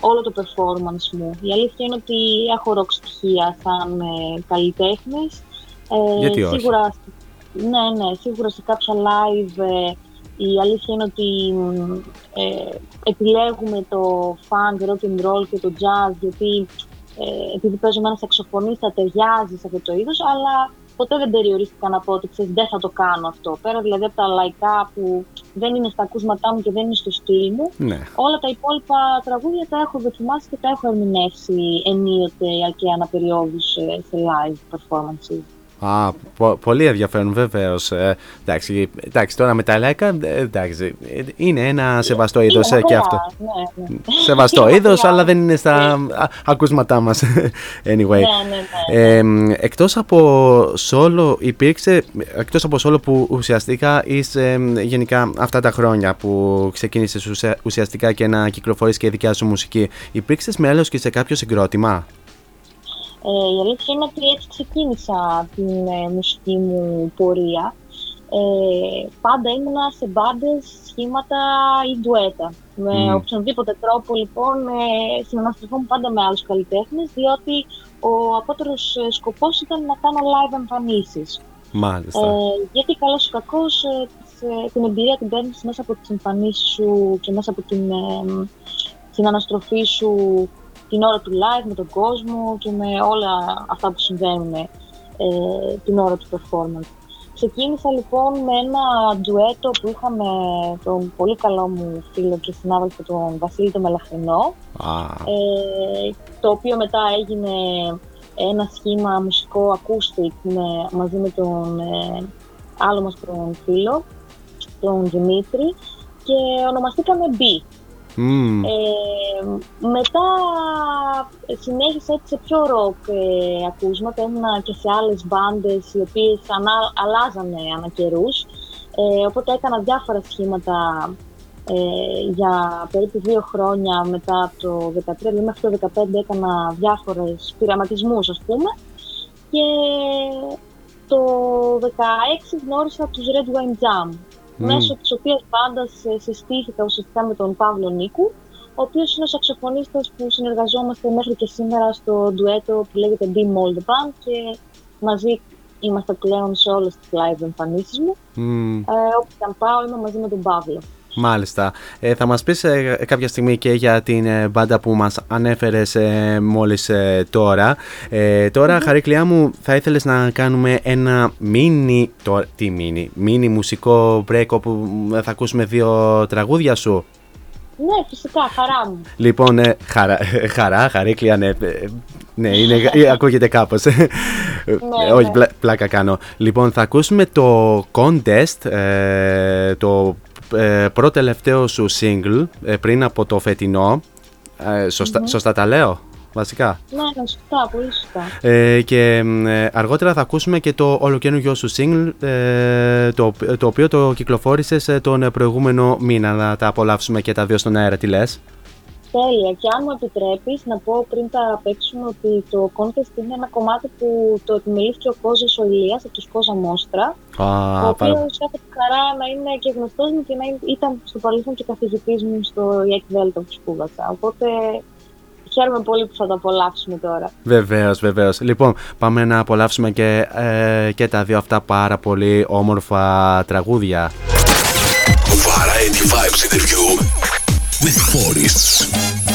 όλο το performance μου. Η αλήθεια είναι ότι έχω rock στοιχεία σαν ε, καλλιτέχνης. Ε, Γιατί όχι; Σίγουρα, ναι, ναι, σίγουρα σε κάποια live ε, η αλήθεια είναι ότι μ, ε, επιλέγουμε το funk, rock and roll και το jazz γιατί ε, επειδή παίζω με ένα σαξοφωνίστα ταιριάζει σε αυτό το είδος, αλλά ποτέ δεν περιορίστηκα να πω ότι ξέρεις, δεν θα το κάνω αυτό. Πέρα δηλαδή από τα λαϊκά που δεν είναι στα ακούσματά μου και δεν είναι στο στυλ μου, Ναι. όλα τα υπόλοιπα τραγούδια τα έχω δοκιμάσει και τα έχω ερμηνεύσει ενίοτε και αναπεριόδους ε, σε live performances. Α, πο- πολύ ενδιαφέρον βεβαίως. Ε, εντάξει, εντάξει, τώρα με τα λαϊκά, ε, εντάξει, ε, είναι ένα σεβαστό είδος Είναι και μακριά, αυτό. Ναι, ναι. Σεβαστό Είναι είδος, μακριά. αλλά δεν είναι στα α, ακούσματά μας. anyway. Ναι, ναι, ναι. Ε, μ, εκτός από solo υπήρξε, εκτός από solo που ουσιαστικά είσαι μ, γενικά αυτά τα χρόνια που ξεκίνησες ουσια- ουσιαστικά και να κυκλοφορείς και δικιά σου μουσική, υπήρξες μέλος και σε κάποιο συγκρότημα; Ε, η αλήθεια είναι ότι έτσι ξεκίνησα την ε, μουσική μου πορεία. Ε, πάντα ήμουνα σε μπάντες, σχήματα ή ντουέτα. Με Μμμ. οποιονδήποτε τρόπο λοιπόν ε, συναναστρεφόμουν πάντα με άλλους καλλιτέχνες διότι ο απότερος ε, σκοπός ήταν να κάνω live εμφανίσεις. Μάλιστα. Ε, γιατί καλός ή κακός ε, τις, ε, την εμπειρία την παίρνεις μέσα από τις εμφανίσεις σου και μέσα από την, ε, την αναστροφή σου την ώρα του live με τον κόσμο και με όλα αυτά που συμβαίνουν ε, την ώρα του performance. Ξεκίνησα λοιπόν με ένα ντουέτο που είχαμε τον πολύ καλό μου φίλο και συνάδελφο τον Βασίλη τον Μελαχρινό Α, ε, το οποίο μετά έγινε ένα σχήμα μουσικό acoustic με, μαζί με τον ε, άλλο μας τον φίλο, τον Δημήτρη και ονομαστήκαμε B. μμ, Ε, μετά συνέχισα έτσι σε πιο ροκ ε, ακούσματα, ήμουνα και σε άλλες μπάντες οι οποίες ανά, αλλάζανε ανά καιρούς. Ε, οπότε έκανα διάφορα σχήματα ε, για περίπου δύο χρόνια μετά το 2013, δηλαδή μέχρι το 2015 έκανα διάφορες πειραματισμούς ας πούμε. Και το 2016 γνώρισα τους Red Wine Jam Μμμ. μέσω της οποίας μπάντας ε, συστήθηκα ουσιαστικά με τον Παύλο Νίκου ο οποίος είναι ο σαξοφωνίστας που συνεργαζόμαστε μέχρι και σήμερα στο ντουέτο που λέγεται Be Mold Band και μαζί είμαστε πλέον σε όλες τις live εμφανίσεις μου. μμ. Ε, όπου και αν πάω είμαι μαζί με τον Παύλο. Μάλιστα. Ε, θα μας πεις ε, κάποια στιγμή και για την ε, μπάντα που μας ανέφερες ε, μόλις ε, τώρα. Ε, τώρα, Χαρίκλιά μου, θα ήθελες να κάνουμε ένα μίνι, το, τι μίνι, μίνι μουσικό break όπου θα ακούσουμε δύο τραγούδια σου; Ναι, φυσικά, χαρά μου. Λοιπόν, ε, χαρά, χαρά, χαρίκλια, ναι, ε, ναι, είναι, ε, ακούγεται κάπως. Ε, Όχι, ναι. πλα- πλάκα κάνω. Λοιπόν, θα ακούσουμε το Contest, ε, το ε, πρώτο τελευταίο σου single ε, πριν από το φετινό. Ε, σωστα- Μμμ. Σωστά τα λέω, βασικά; Ναι, ναι, σωστά, πολύ σωστά. Ε, και μ, ε, αργότερα θα ακούσουμε και το ολοκαινούργιο σου single, ε, το, το οποίο το κυκλοφόρησες ε, τον προηγούμενο μήνα. Να τα απολαύσουμε και τα δύο στον αέρα, τι λες; Τέλεια. Και αν μου επιτρέπεις να πω πριν τα παίξουμε ότι το contest είναι ένα κομμάτι που το επιμελήθηκε ο Κώζος ο Ηλίας από τους Κώζα Μόστρα, ο Α, πάρα- οποίος έχω τη χαρά να είναι και γνωστός μου και να είναι- ήταν στο παρελθόν και καθηγητής μου στο ΙΕΚ Δέλτα που σπούδασα. Οπότε χαίρομαι πολύ που θα το απολαύσουμε τώρα. Βεβαίως, βεβαίως. Λοιπόν, πάμε να απολαύσουμε και, ε, και τα δύο αυτά πάρα πολύ όμορφα τραγούδια. Variety Vibes interview with Boris.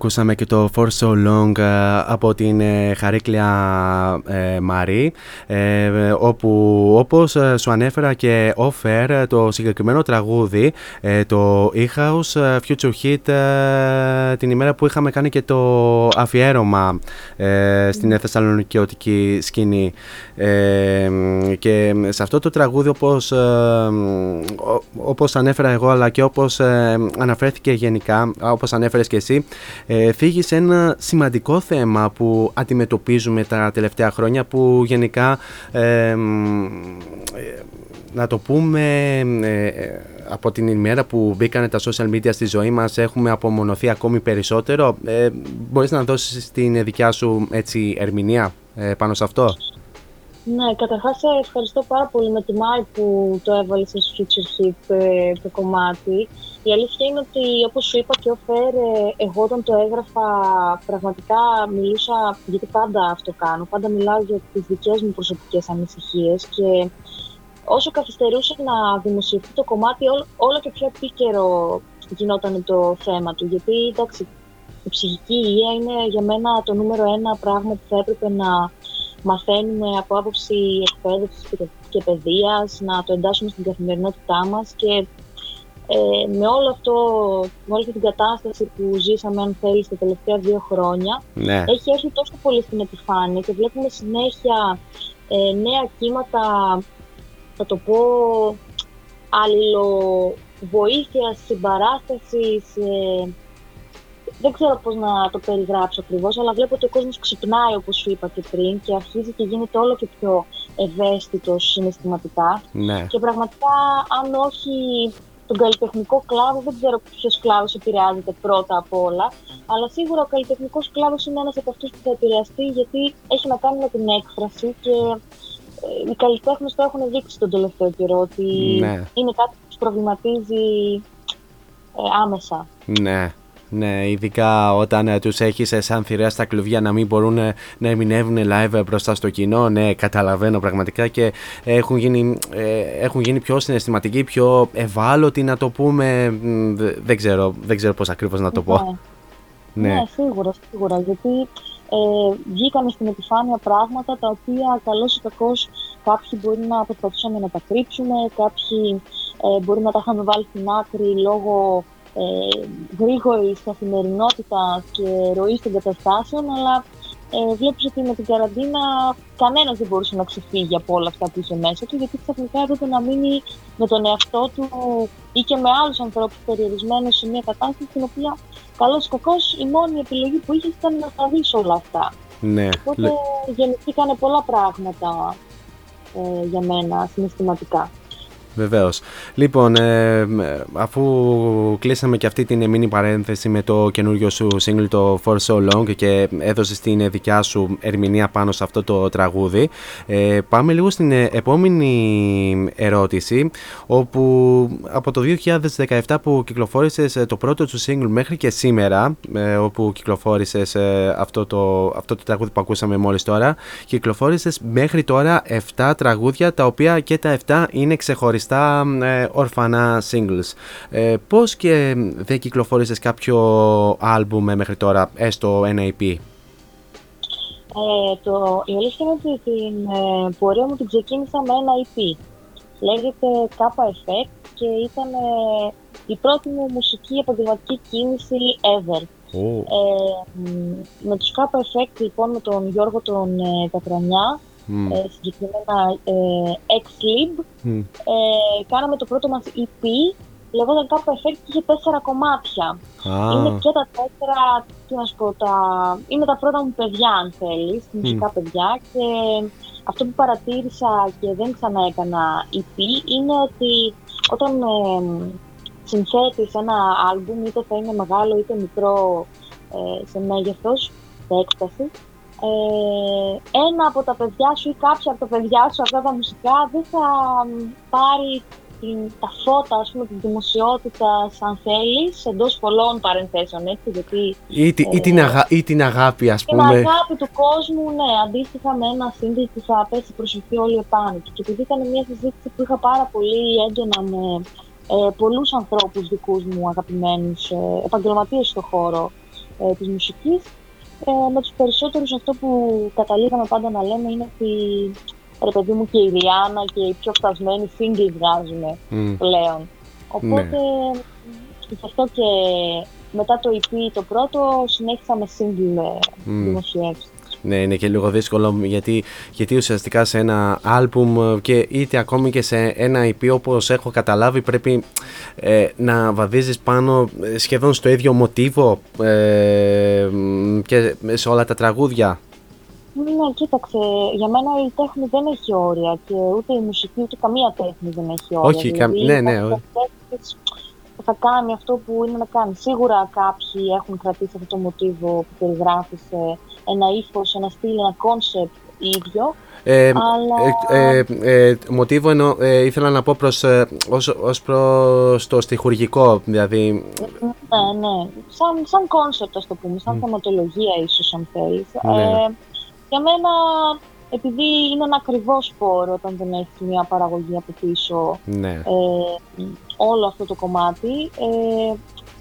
Ακούσαμε και το For So Long ε, από την ε, Χαρίκλια ε, Μαρή ε, όπου όπως ε, σου ανέφερα και off-air το συγκεκριμένο τραγούδι ε, το E-House ε, Future Hit ε, την ημέρα που είχαμε κάνει και το αφιέρωμα ε, στην θεσσαλονικιωτική σκηνή. Ε, και σε αυτό το τραγούδι όπως, ε, ο- όπως ανέφερα εγώ αλλά και όπως ε, αναφέρθηκε γενικά όπως ανέφερες και εσύ ε, φύγει σε ένα σημαντικό θέμα που αντιμετωπίζουμε τα τελευταία χρόνια που γενικά ε, μ, ε, να το πούμε ε, ε, από την ημέρα που μπήκαν τα social media στη ζωή μας έχουμε απομονωθεί ακόμη περισσότερο. Ε, μπορείς να δώσεις την δικιά σου έτσι ερμηνεία ε, πάνω σε αυτό; Ναι, καταρχάς σε ευχαριστώ πάρα πολύ. Με τιμάει που το έβαλε σε Future Hit ε, το κομμάτι. Η αλήθεια είναι ότι, όπως σου είπα και ο Φέρ, ε, εγώ όταν το έγραφα πραγματικά μιλούσα, γιατί πάντα αυτό κάνω, πάντα μιλάω για τις δικές μου προσωπικές ανησυχίες και όσο καθυστερούσε να δημοσιευτεί το κομμάτι, όλο, όλο και πιο επίκαιρο γινόταν το θέμα του. Γιατί, εντάξει, η ψυχική υγεία είναι για μένα το νούμερο ένα πράγμα που θα έπρεπε να μαθαίνουμε από άποψη εκπαίδευσης και παιδείας, να το εντάσσουμε στην καθημερινότητά μας και ε, με όλο αυτό, με όλη αυτή την κατάσταση που ζήσαμε, αν θέλεις, τα τελευταία δύο χρόνια, Ναι. έχει έρθει τόσο πολύ στην επιφάνεια και βλέπουμε συνέχεια ε, νέα κύματα, θα το πω, αλληλοβοήθειας, συμπαράστασης, ε, δεν ξέρω πώς να το περιγράψω ακριβώς, αλλά βλέπω ότι ο κόσμος ξυπνάει, όπως σου είπα και πριν, και αρχίζει και γίνεται όλο και πιο ευαίσθητος συναισθηματικά. Ναι. Και πραγματικά, αν όχι τον καλλιτεχνικό κλάδο, δεν ξέρω ποιος κλάδος επηρεάζεται πρώτα απ' όλα. Αλλά σίγουρα ο καλλιτεχνικός κλάδος είναι ένας από αυτούς που θα επηρεαστεί, γιατί έχει να κάνει με την έκφραση και ε, οι καλλιτέχνες το έχουν δείξει τον τελευταίο καιρό ότι Ναι. είναι κάτι που τους προβληματίζει ε, άμεσα. Ναι. Ναι, ειδικά όταν ε, τους έχεις ε, σαν θηρέα στα κλουβιά να μην μπορούν ε, να ερμηνεύουν live ε, μπροστά στο κοινό. Ναι, καταλαβαίνω πραγματικά και έχουν γίνει, ε, έχουν γίνει πιο συναισθηματικοί, πιο ευάλωτοι να το πούμε. Μ, δε- Δεν ξέρω, δεν ξέρω πώς ακριβώς να το πω. Ναι. Ναι, σίγουρα, σίγουρα. Γιατί ε, βγήκαν στην επιφάνεια πράγματα τα οποία καλώς ή κακώς κάποιοι μπορεί να προσπαθούσαν να τα κρύψουμε, κάποιοι ε, μπορεί να τα είχαν βάλει στην άκρη λόγω ε, γρήγορης καθημερινότητας και ροής των καταστάσεων, αλλά ε, βλέπεις ότι με την καραντίνα κανένας δεν μπορούσε να ξεφύγει από όλα αυτά που είχε μέσα του, γιατί ξαφνικά έπρεπε να μείνει με τον εαυτό του ή και με άλλους ανθρώπους περιορισμένους σε μια κατάσταση στην οποία καλώς ή κακώς η μόνη επιλογή που είχες ήταν να τα δεις όλα αυτά. Ναι. Οπότε Λε- γεννηθήκανε πολλά πράγματα ε, για μένα συναισθηματικά. Βεβαίως. Λοιπόν, ε, μ, αφού κλείσαμε και αυτή την μίνι παρένθεση με το καινούριο σου single το For So Long και έδωσε την δικιά σου ερμηνεία πάνω σε αυτό το τραγούδι, ε, πάμε λίγο στην ε, επόμενη ερώτηση, όπου από το 2017 που κυκλοφόρησες ε, το πρώτο σου single μέχρι και σήμερα, ε, όπου κυκλοφόρησες ε, αυτό, το, αυτό το τραγούδι που ακούσαμε μόλις τώρα, κυκλοφόρησες μέχρι τώρα 7 τραγούδια, τα οποία και τα 7 είναι ξεχωριστά ε, ορφανά singles. Ε, πώς και δεν κυκλοφόρησες κάποιο άλμπουμ μέχρι τώρα, έστω ένα EP. Ε, το, η αλήθεια είναι ότι την ε, πορεία μου την ξεκίνησα με ένα EP. Λέγεται Kappa Effect και ήταν ε, η πρώτη μου μουσική επαγγελματική κίνηση ever. Ε, μ, με τους Kappa Effect λοιπόν με τον Γιώργο τον ε, Κατρανιά, Μμ. ε, συγκεκριμένα ε, X-Lib, Μμ. ε, κάναμε το πρώτο μας EP, λεγόταν Kappa Effect και είχε τέσσερα κομμάτια. Α. Είναι και τα τέσσερα, τι να σου πω, τα... είναι τα πρώτα μου παιδιά αν θέλεις, μουσικά παιδιά και αυτό που παρατήρησα και δεν ξανά έκανα EP είναι ότι όταν ε, συνθέτεις ένα άλμπουμ είτε θα είναι μεγάλο είτε μικρό ε, σε μέγεθος, σε έκταση ε, ένα από τα παιδιά σου ή κάποια από τα παιδιά σου αυτά τα μουσικά δεν θα μ, πάρει την, τα φώτα, ας πούμε, την δημοσιότητα, αν θέλεις, εντός πολλών παρενθέσεων, έτσι, γιατί Ή, τη- ή ε, την, αγα- ή την αγάπη ας την πούμε. αγάπη του κόσμου, ναι, αντίστοιχα με ένα single που θα πέσει η προσοχή όλη επάνω του. Και επειδή ήταν μια συζήτηση που είχα πάρα πολύ έντονα με ε, πολλούς ανθρώπους δικούς μου αγαπημένους, ε, επαγγελματίες στον χώρο ε, της μουσικής, ε, με τους περισσότερους αυτό που καταλήγαμε πάντα να λέμε είναι ότι ρε παιδί μου και η Ριάννα και οι πιο φτασμένοι single βγάζουν Μμ. πλέον. Οπότε γι' αυτό και μετά το EP το πρώτο συνέχισα με single ε, Μμ. Δημοσιεύσεις. Ναι, είναι και λίγο δύσκολο γιατί, γιατί ουσιαστικά σε ένα άλμπουμ ε, και είτε ακόμη και σε ένα EP όπως έχω καταλάβει πρέπει ε, να βαδίζεις πάνω ε, σχεδόν στο ίδιο μοτίβο ε, μ, και σε όλα τα τραγούδια. Ναι, κοίταξε, για μένα η τέχνη δεν έχει όρια και ούτε η μουσική ούτε καμία τέχνη δεν έχει όρια. Όχι, κα- ναι, ναι, κάθε όχι. τέχνης θα κάνει αυτό που είναι να κάνει. Σίγουρα κάποιοι έχουν κρατήσει αυτό το μοτίβο που περιγράφει σε ένα ύφος, ένα στυλ, ένα concept ίδιο. Ε, αλλά ε, ε, ε, μοτίβο εννοώ, ε, ήθελα να πω προς, ε, ως, ως προς το στιχουργικό, δηλαδή Ναι, ναι. Σαν, σαν concept, ας το πούμε, σαν θεματολογία ίσως, αν θέλεις. Ναι. Ε, για μένα, επειδή είναι ένα ακριβό σπόρο όταν δεν έχει μια παραγωγή από πίσω ναι. ε, όλο αυτό το κομμάτι, ε,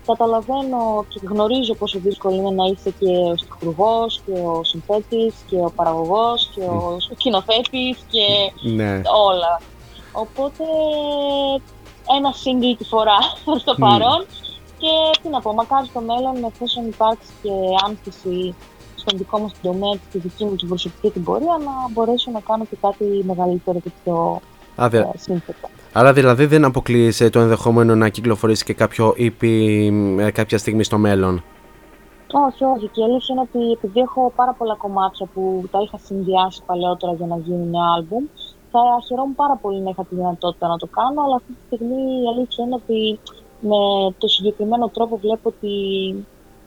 καταλαβαίνω και γνωρίζω πόσο δύσκολο είναι να είσαι και ο στιχουργός και ο συνθέτης και ο παραγωγός και ο σκηνοθέτης και Ναι. όλα. Οπότε ένα single τη φορά στο Μμ. παρόν και τι να πω, μακάρι στο μέλλον εφόσον υπάρξει και άνθηση στον δικό μας τον τομέα και τη δική μου την προσωπική την πορεία να μπορέσω να κάνω και κάτι μεγαλύτερο και πιο Α, δε- ε, σύνθετα. Άρα δηλαδή δεν αποκλείεις ε, το ενδεχόμενο να κυκλοφορήσει και κάποιο EP ε, κάποια στιγμή στο μέλλον; Όχι, όχι. Και η αλήθεια είναι ότι επειδή έχω πάρα πολλά κομμάτια που τα είχα συνδυάσει παλαιότερα για να γίνουν άλμπουμ, θα χαιρόμουν πάρα πολύ να είχα τη δυνατότητα να το κάνω, αλλά αυτή τη στιγμή η αλήθεια είναι ότι με το συγκεκριμένο τρόπο βλέπω ότι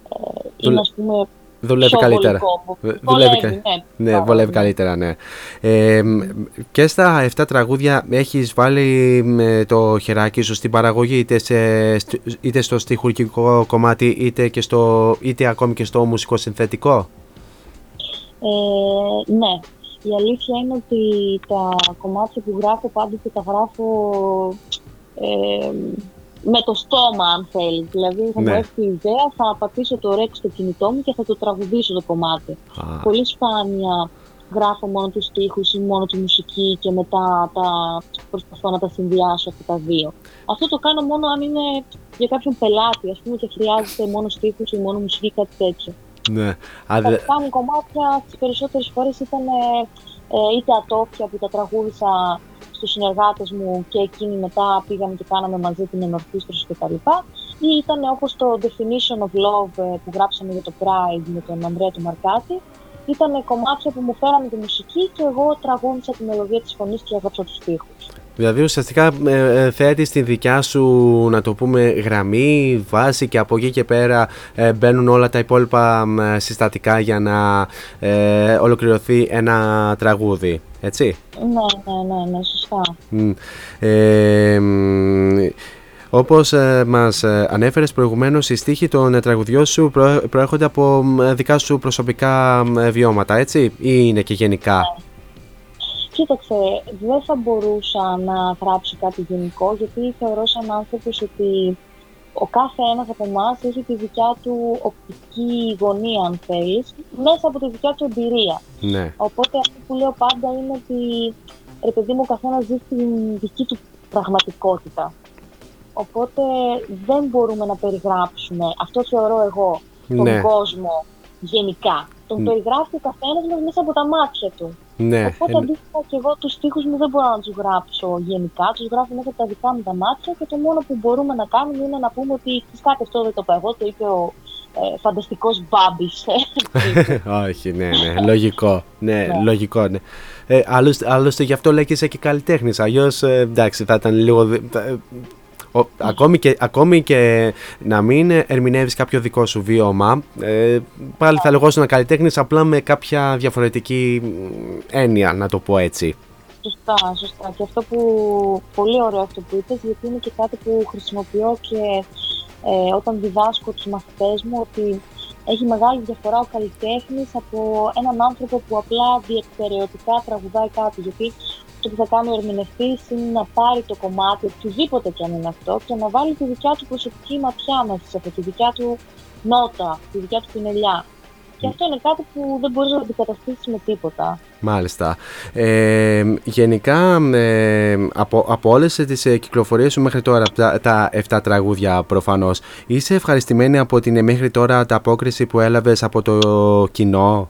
ε, είναι ας πούμε δουλεύει πιο καλύτερα. βολικό. Βε- Βολεύει, κα- ναι. ναι, Πάρα βολεύει πολύ. καλύτερα, ναι. Ε, μ, και στα 7 τραγούδια έχεις βάλει με το χεράκι σου στην παραγωγή είτε, σε, στ- είτε στο στιχουργικό κομμάτι είτε, και στο, είτε ακόμη και στο μουσικό συνθετικό; Ε, ναι. Η αλήθεια είναι ότι τα κομμάτια που γράφω πάντοτε τα γράφω ε, με το στόμα, αν θέλεις. Δηλαδή, θα Ναι. μου έρθει η ιδέα, θα πατήσω το ρεκ στο κινητό μου και θα το τραγουδήσω το κομμάτι. Α. Πολύ σπάνια γράφω μόνο τους στίχους ή μόνο τη μουσική και μετά τα προσπαθώ να τα συνδυάσω αυτά τα δύο. Αυτό το κάνω μόνο αν είναι για κάποιον πελάτη, ας πούμε, και χρειάζεται μόνο στίχους ή μόνο μουσική, κάτι τέτοιο. Ναι. Α, Τα δε- δικά μου κομμάτια τις περισσότερες φορές ήταν ε, ε, είτε ατόφια που τα τραγούδισα στους συνεργάτες μου και εκείνοι μετά πήγαμε και κάναμε μαζί την ενορχήστρωση κτλ. Ή ήταν όπως το Definition of Love ε, που γράψαμε για το Pride με τον Ανδρέα του Μαρκάτη. Ήταν κομμάτια που μου φέρανε τη μουσική και εγώ τραγούδισα τη μελωδία της φωνής και έγραψα τους στίχους. Δηλαδή ουσιαστικά ε, ε, θέτεις τη δικιά σου να το πούμε γραμμή, βάση και από εκεί και πέρα ε, μπαίνουν όλα τα υπόλοιπα μ, ε, συστατικά για να ε, ολοκληρωθεί ένα τραγούδι, έτσι. Ναι, ναι, ναι, ναι, σωστά. Μ, Ε, μ, όπως ε, μας ε, ανέφερες προηγουμένως, οι στίχοι των ε, τραγουδιών σου προέ- προέρχονται από μ, δικά σου προσωπικά μ, ε, βιώματα, έτσι, ή είναι και γενικά; Κοίταξε, δεν θα μπορούσα να γράψω κάτι γενικό, γιατί θεωρώ σαν άνθρωπος ότι ο κάθε ένας από εμάς έχει τη δικιά του οπτική γωνία, αν θέλεις, μέσα από τη δικιά του εμπειρία. Ναι. Οπότε αυτό που λέω πάντα είναι ότι, ρε παιδί μου, ο καθένας ζει στην δική του πραγματικότητα. Οπότε δεν μπορούμε να περιγράψουμε, αυτό θεωρώ εγώ, τον Ναι. κόσμο γενικά. Τον Μ. περιγράφει ο καθένας μας μέσα από τα μάτια του. Ναι. Οπότε ε, αντίστοιχα και εγώ τους στίχους μου δεν μπορώ να τους γράψω γενικά, τους γράφω μέσα από τα δικά μου τα μάτια και το μόνο που μπορούμε να κάνουμε είναι να πούμε ότι «Ξέρεις κάτι αυτό δεν το είπα εγώ, το είπε ο ε, φανταστικός Μπάμπης. Όχι, ναι, ναι, λογικό. Ναι, Ναι. λογικό, ναι. Ε, άλλωστε, άλλωστε γι' αυτό λέγεσαι και καλλιτέχνης. Αλλιώς εντάξει, θα ήταν λίγο. δι- θα- ε, ο- ακόμη, και, ακόμη και να μην ερμηνεύεις κάποιο δικό σου βίωμα, ε, πάλι θα λεγόσουν καλλιτέχνη απλά με κάποια διαφορετική μ, έννοια, να το πω έτσι. Σωστά, σωστά. Και αυτό που πολύ ωραίο αυτό που είπες, γιατί είναι και κάτι που χρησιμοποιώ και ε, όταν διδάσκω τους μαθητές μου, ότι έχει μεγάλη διαφορά ο καλλιτέχνης από έναν άνθρωπο που απλά διεκπαιρεωτικά τραγουδάει κάτι. Γιατί αυτό που θα κάνει ο ερμηνευτής είναι να πάρει το κομμάτι, οτιδήποτε και αν είναι αυτό, και να βάλει τη δικιά του προσωπική ματιά μέσα σε αυτό, τη δικιά του νότα, τη δικιά του πινελιά. Και αυτό είναι κάτι που δεν μπορείς να το αντικαταστήσεις με τίποτα. Μάλιστα. Ε, γενικά, ε, από, από όλες τις ε, κυκλοφορίες σου μέχρι τώρα, τα, τα 7 τραγούδια προφανώς, είσαι ευχαριστημένη από την ε, μέχρι τώρα τα απόκριση που έλαβες από το κοινό;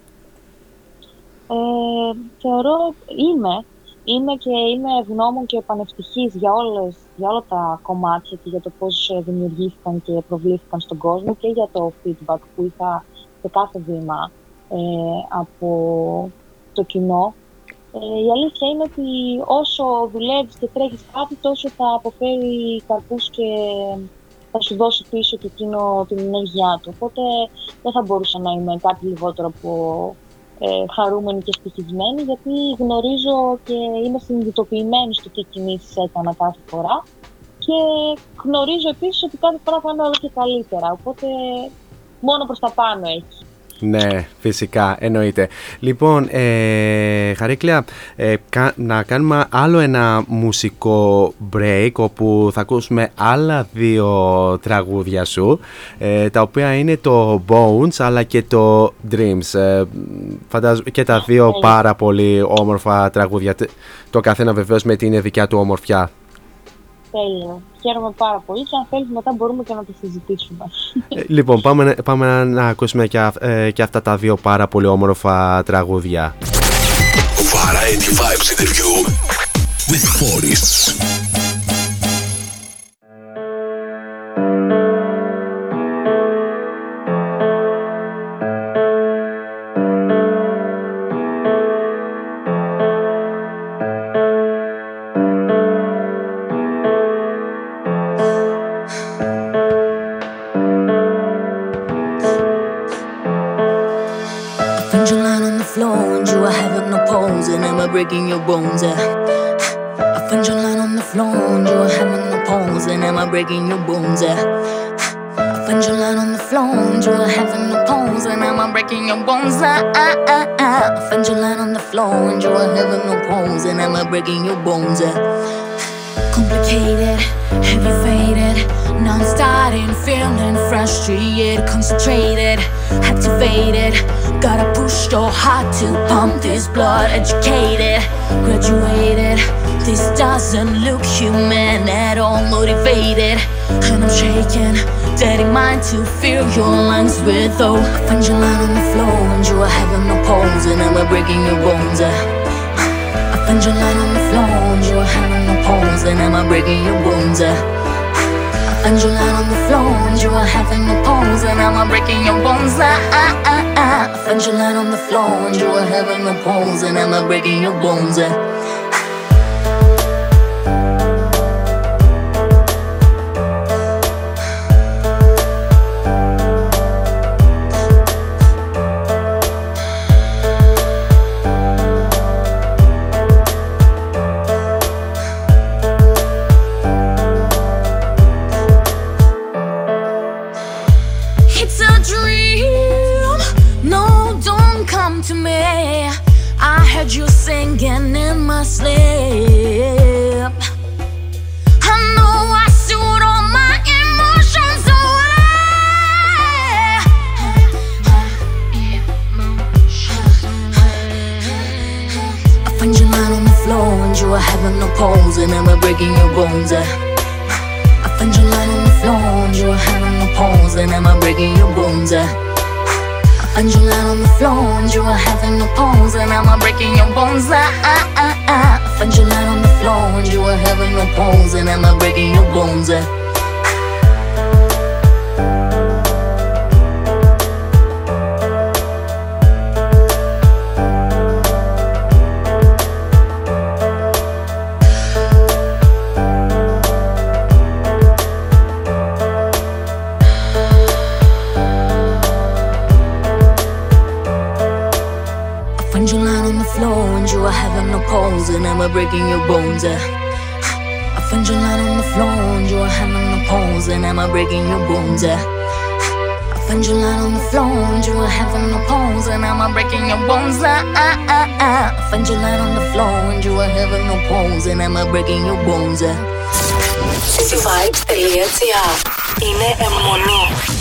Ε, θεωρώ είμαι. Είμαι και είμαι ευγνώμων και πανευτυχής για, όλες, για όλα τα κομμάτια και για το πώς ε, δημιουργήθηκαν και προβλήθηκαν στον κόσμο και για το feedback που είχα σε κάθε βήμα ε, από το κοινό. Ε, η αλήθεια είναι ότι όσο δουλεύεις και τρέχεις κάτι, τόσο θα αποφέρει καρπούς και θα σου δώσει πίσω και εκείνο την ενέργειά του. Οπότε δεν θα μπορούσα να είμαι κάτι λιγότερο από ε, χαρούμενη και ευτυχισμένη, γιατί γνωρίζω και είμαι συνειδητοποιημένη στο τι κινήσεις έκανα κάθε φορά και γνωρίζω επίσης ότι κάθε φορά θα είναι όλο και καλύτερα, οπότε μόνο προς τα πάνω έχεις. Ναι, φυσικά, εννοείται. Λοιπόν, ε, Χαρίκλια, ε, κα- να κάνουμε άλλο ένα μουσικό break όπου θα ακούσουμε άλλα δύο τραγούδια σου ε, τα οποία είναι το Bones αλλά και το Dreams. Ε, φαντάζομαι και τα δύο πάρα πολύ όμορφα τραγούδια. Τε- Το καθένα βεβαίως με την δικιά του ομορφιά. Τέλειο. Χαίρομαι πάρα πολύ και αν θέλεις μετά μπορούμε και να το συζητήσουμε. Ε, λοιπόν, πάμε, να- πάμε να, να ακούσουμε και, αυ- ε, και αυτά τα δύο πάρα πολύ όμορφα τραγούδια. Variety Vibes interview with Forests. Breaking your bones? Complicated, heavy faded, non-starting, feeling frustrated, concentrated, activated. Gotta push your heart to pump this blood, educated, graduated. This doesn't look human at all, motivated. And I'm shaking, dead in mind to fill your lungs with oh. Find your line on the floor and you are having no pose, and I'm breaking your bones. Find your line eh? on the floor and you are having no pose, and am I breaking your bones? Find your line on the floor and you are having no pose, and am I breaking your bones? Find your line on the floor and you are having no pose, and am I breaking your bones? I find your line on the floor and you are having no pause and am I breaking your bones? Uh? I find your line on the floor and you are having no pause and am I breaking your bones? Ah, ah, ah, ah. I find your line on the floor and you are having no pause and am I breaking your bones? Uh? cityvibes.gr Είναι αιμονή.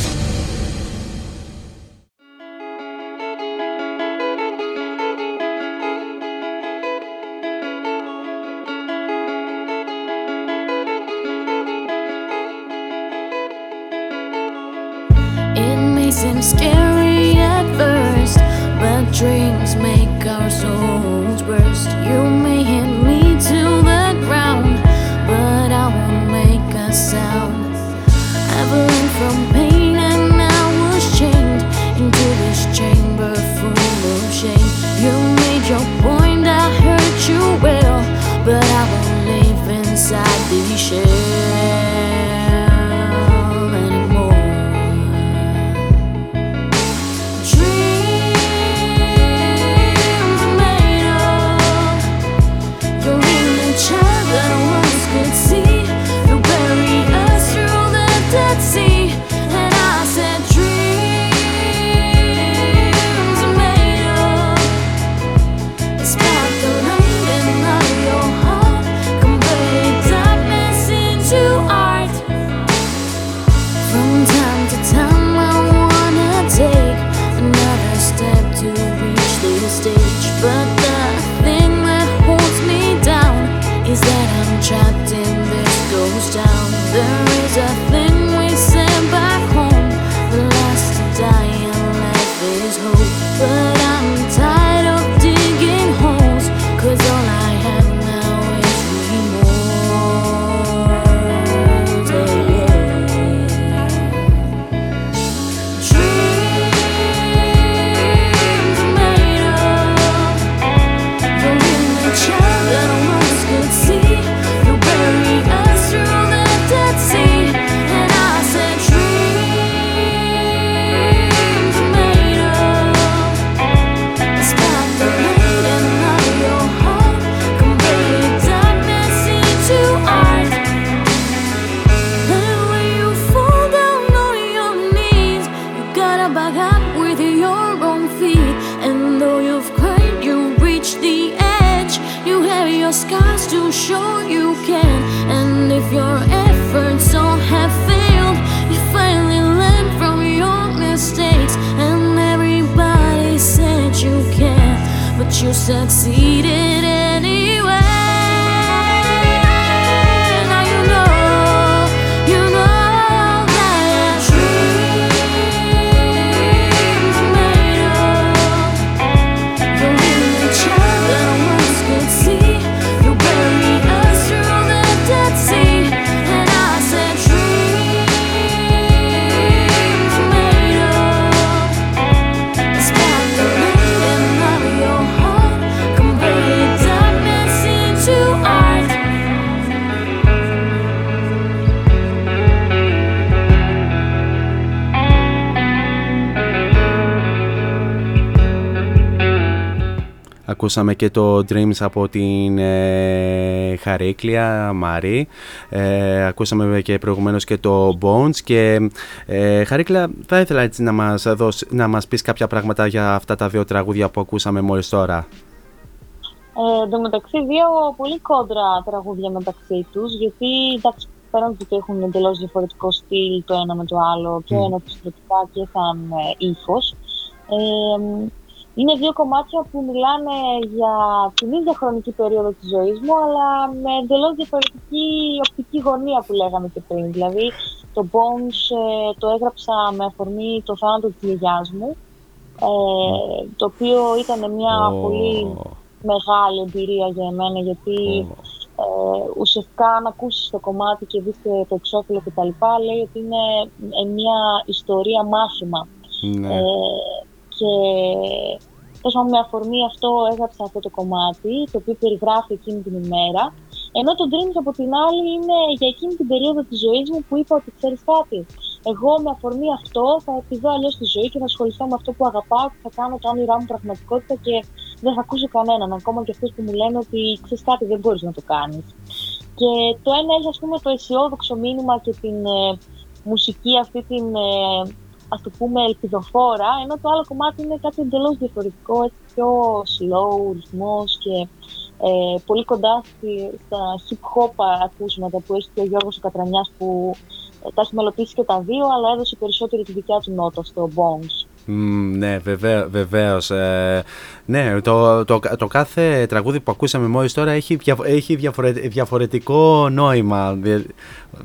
Ακούσαμε και το Dreams από την ε, Χαρίκλια Μαρή. Ε, ακούσαμε και προηγουμένως και το Bones. Και ε, Χαρίκλια, θα ήθελα έτσι να μας, δώσεις, να μας πεις κάποια πράγματα για αυτά τα δύο τραγούδια που ακούσαμε μόλις τώρα. Ε, εν τω μεταξύ, δύο πολύ κόντρα τραγούδια μεταξύ τους, γιατί εντάξει, πέραν του ότι έχουν εντελώς διαφορετικό στυλ το ένα με το άλλο και Μμ. ενοπιστρωτικά και σαν ε, ύφος. Ε, είναι δύο κομμάτια που μιλάνε για την ίδια χρονική περίοδο της ζωής μου, αλλά με εντελώς διαφορετική οπτική γωνία που λέγαμε και πριν. Δηλαδή, το Bones ε, το έγραψα με αφορμή το θάνατο της γιαγιάς μου, ε, το οποίο ήταν μια Ω. πολύ μεγάλη εμπειρία για εμένα, γιατί ε, ουσιαστικά αν ακούσεις το κομμάτι και δεις και το εξώφυλλο και τα λοιπά, λέει ότι είναι ε, μια ιστορία μάθημα. Ναι. Ε, και τόσο με αφορμή αυτό έγραψα αυτό το κομμάτι, το οποίο περιγράφει εκείνη την ημέρα. Ενώ το Dreams από την άλλη είναι για εκείνη την περίοδο της ζωής μου που είπα ότι ξέρεις κάτι. Εγώ με αφορμή αυτό θα επιδώ αλλιώς τη ζωή και θα ασχοληθώ με αυτό που αγαπάω και θα κάνω τα όνειρά μου πραγματικότητα και δεν θα ακούσω κανέναν. Ακόμα και αυτούς που μου λένε ότι ξέρεις κάτι, δεν μπορείς να το κάνεις. Και το ένα έχει, ας πούμε, το αισιόδοξο μήνυμα και την ε, μουσική αυτή την, ε, ας το πούμε, ελπιδοφόρα, ενώ το άλλο κομμάτι είναι κάτι εντελώς διαφορετικό, έτσι πιο slow, ρυθμός και ε, πολύ κοντά στη, στα hip-hop ακούσματα που έχει και ο Γιώργος ο Κατρανιάς που ε, τα έχει μελοποιήσει και τα δύο, αλλά έδωσε περισσότερο τη δικιά του νότα στο Bones. Μμ, ναι, βεβαίω, βεβαίως. Ε, ναι, το, το, το κάθε τραγούδι που ακούσαμε μόλις τώρα έχει, διαφο- έχει διαφορε- διαφορετικό νόημα. Δι-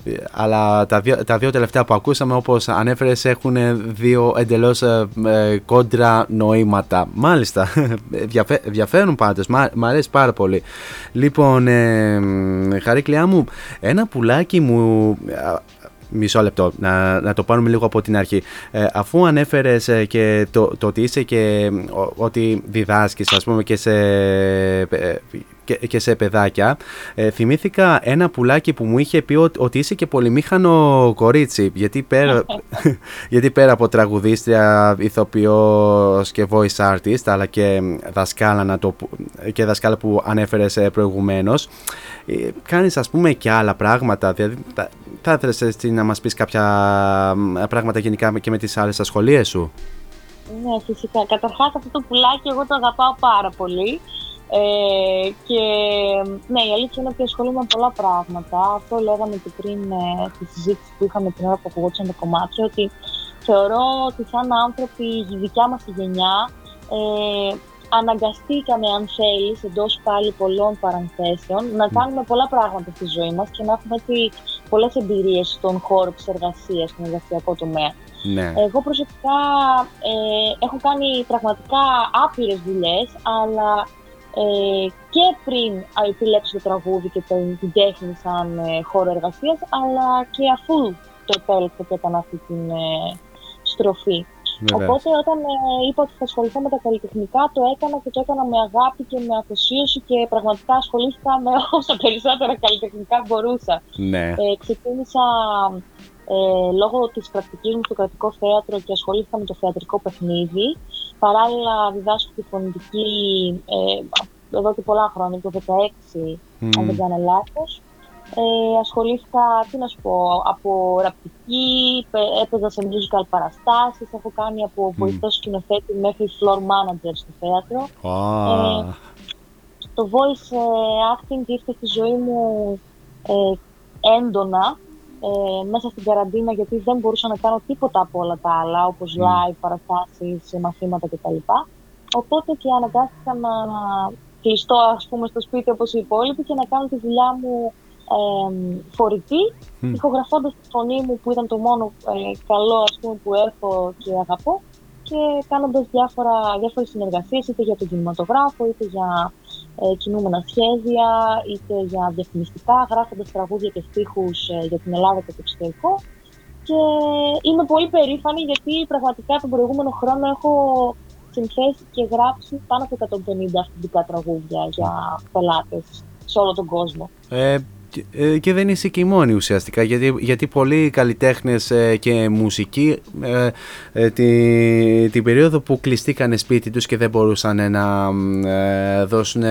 δι- Αλλά τα δύο, τα δύο τελευταία που ακούσαμε, όπως ανέφερες, έχουν δύο εντελώς ε, ε, κόντρα νοήματα. Μάλιστα, Διαφε- ενδιαφέρουν πάντως, μ' α- μ' αρέσει πάρα πολύ. Λοιπόν, ε, Χαρίκλειά μου, ένα πουλάκι μου... α, Μισό λεπτό, να, να το πάρουμε λίγο από την αρχή. Ε, αφού ανέφερες ε, και το, το ότι είσαι και ο- ότι διδάσκεις ας πούμε και σε, ε, και, και σε παιδάκια, ε, θυμήθηκα ένα πουλάκι που μου είχε πει ότι, ότι είσαι και πολυμήχανο κορίτσι, γιατί πέρα, γιατί πέρα από τραγουδίστρια, ηθοποιός και voice artist, αλλά και δασκάλα, να το, που- και δασκάλα που ανέφερες ε, προηγουμένως, ε, κάνεις ας πούμε και άλλα πράγματα, δηλαδή θα, θα ήθελες έτσι να μας πεις κάποια μ, πράγματα γενικά και με τις άλλες ασχολίες σου; Ναι, φυσικά. Καταρχάς αυτό το πουλάκι εγώ το αγαπάω πάρα πολύ. Ε, και ναι, η αλήθεια είναι ότι ασχολούμαι με πολλά πράγματα. Αυτό λέγαμε και πριν ε, στη συζήτηση που είχαμε την ώρα που ακουγόντουσαν τα κομμάτια, ότι θεωρώ ότι σαν άνθρωποι η δικιά μας η γενιά ε, αναγκαστήκαμε, αν θέλεις, εντός πάλι πολλών παρανθέσεων, να κάνουμε πολλά πράγματα στη ζωή μας και να έχουμε έτσι πολλές εμπειρίες στον χώρο της εργασίας, στον εργασιακό τομέα. Ναι. Εγώ προσωπικά ε, έχω κάνει πραγματικά άπειρες δουλειές, αλλά ε, και πριν α, επιλέξω το τραγούδι και την, την τέχνη σαν ε, χώρο εργασίας, αλλά και αφού το επέλεξα και έκανα αυτή την ε, στροφή. Βεβαίως. Οπότε όταν ε, είπα ότι θα ασχοληθώ με τα καλλιτεχνικά, το έκανα και το έκανα με αγάπη και με αφοσίωση και πραγματικά ασχολήθηκα με όσα περισσότερα καλλιτεχνικά μπορούσα. Ναι. Ε, ξεκίνησα ε, λόγω της πρακτικής μου στο κρατικό θέατρο και ασχολήθηκα με το θεατρικό παιχνίδι. Παράλληλα διδάσκω τη φωνητική ε, εδώ και πολλά χρόνια, το 2016, αν Μμμ. δεν κάνω λάθος. Ε, ασχολήθηκα, τι να σου πω, από ραπτική, πε- έπαιζα σε musical παραστάσεις, έχω κάνει από βοηθός σκηνοθέτη μέχρι floor manager στο θέατρο. Α, Ε, το voice ε, acting ήρθε στη ζωή μου ε, έντονα ε, μέσα στην καραντίνα γιατί δεν μπορούσα να κάνω τίποτα από όλα τα άλλα όπως Μμ. live, παραστάσεις, μαθήματα κτλ. Οπότε και αναγκάστηκα να κλειστώ ας πούμε στο σπίτι όπως οι υπόλοιποι και να κάνω τη δουλειά μου ε, φορητή, Μμ. ηχογραφώντας τη φωνή μου που ήταν το μόνο ε, καλό ας πούμε, που έχω και αγαπώ και κάνοντας διάφορα, διάφορες συνεργασίες είτε για τον κινηματογράφο, είτε για ε, κινούμενα σχέδια, είτε για διαφημιστικά, γράφοντας τραγούδια και στίχους ε, για την Ελλάδα και το εξωτερικό. Και είμαι πολύ περήφανη γιατί πραγματικά τον προηγούμενο χρόνο έχω συνθέσει και γράψει πάνω από 150 αυθεντικά τραγούδια για πελάτες σε όλο τον κόσμο. Ε, και- ε, και δεν είσαι και η μόνη ουσιαστικά γιατί, γιατί πολλοί καλλιτέχνες ε, και μουσικοί ε, ε, τη, την περίοδο που κλειστήκανε σπίτι τους και δεν μπορούσαν να μ, ε, δώσουν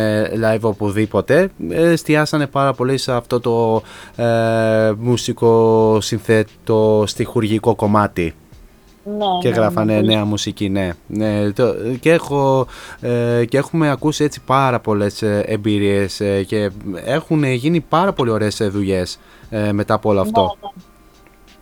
live οπουδήποτε ε, εστιάσανε πάρα πολύ σε αυτό το ε, μουσικό συνθέτο στιχουργικό κομμάτι Ναι, και ναι, γράφανε ναι, πολύ νέα μουσική, ναι. ναι το, και, έχω, ε, και έχουμε ακούσει έτσι πάρα πολλές ε, εμπειρίες ε, και έχουν γίνει πάρα πολύ ωραίες ε, δουλειές ε, μετά από όλο αυτό. Ναι, ναι.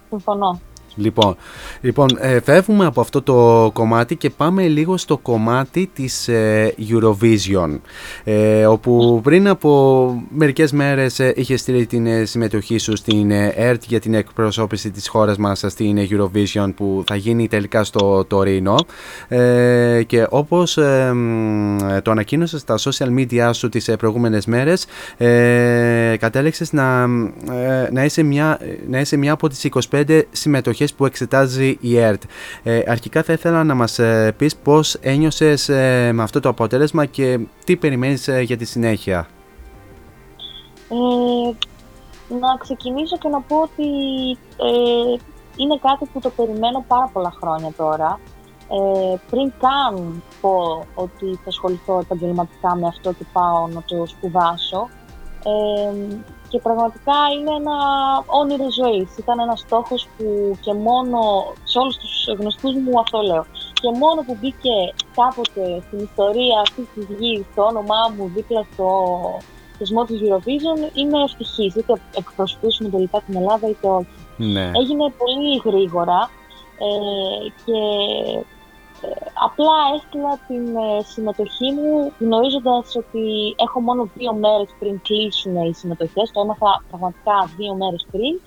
Συμφωνώ. Λοιπόν, λοιπόν ε, φεύγουμε από αυτό το κομμάτι και πάμε λίγο στο κομμάτι της ε, Eurovision ε, όπου πριν από μερικές μέρες ε, είχε στείλει την ε, συμμετοχή σου στην ε, ΕΡΤ για την εκπροσώπηση της χώρας μας στην ε, Eurovision που θα γίνει τελικά στο Τωρίνο. Ε, και όπως ε, μ, το ανακοίνωσε στα social media σου τις ε, προηγούμενες μέρες ε, κατέληξες να, ε, να, είσαι μια, να είσαι μια από τις 25 συμμετοχές που εξετάζει η ΕΡΤ. Ε, αρχικά θα ήθελα να μας ε, πεις πώς ένιωσες ε, με αυτό το αποτέλεσμα και τι περιμένεις ε, για τη συνέχεια. Ε, να ξεκινήσω και να πω ότι ε, είναι κάτι που το περιμένω πάρα πολλά χρόνια τώρα. Ε, πριν καν πω ότι θα ασχοληθώ επαγγελματικά με αυτό και πάω να το σπουδάσω. Ε, και πραγματικά είναι ένα όνειρο ζωής. Ήταν ένας στόχος που και μόνο σε όλους τους γνωστούς μου αυτό λέω. Και μόνο που μπήκε κάποτε στην ιστορία αυτής της γης το όνομά μου δίπλα στο θεσμό της Eurovision, είμαι ευτυχής. Είτε εκπροσωπήσουμε τελικά την Ελλάδα είτε όχι. Ναι. Έγινε πολύ γρήγορα ε, και ε, απλά έστειλα την ε, συμμετοχή μου γνωρίζοντας ότι έχω μόνο δύο μέρες πριν κλείσουν οι συμμετοχές, το έμαθα πραγματικά δύο μέρες πριν.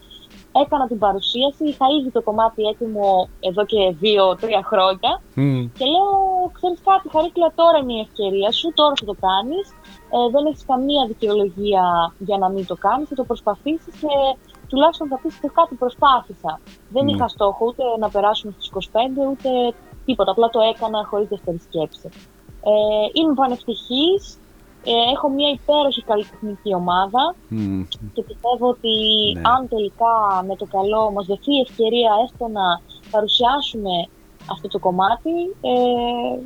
Έκανα την παρουσίαση, είχα ήδη το κομμάτι έτοιμο εδώ και δύο-τρία χρόνια Μμ. και λέω, ξέρεις κάτι, Χαρίκλα, τώρα είναι η ευκαιρία σου, τώρα θα το κάνεις. Ε, δεν έχεις καμία δικαιολογία για να μην το κάνεις, θα το προσπαθήσεις και τουλάχιστον θα πεις και κάτι προσπάθησα. Δεν Ναι. είχα στόχο ούτε να περάσουμε στους 25, ούτε τίποτα. Απλά το έκανα χωρίς δεύτερη σκέψη. Ε, είμαι πανευτυχής. Ε, έχω μια υπέροχη καλλιτεχνική ομάδα Μμ. και πιστεύω ότι Ναι. αν τελικά με το καλό μας δοθεί η ευκαιρία έστω να παρουσιάσουμε αυτό το κομμάτι, ε,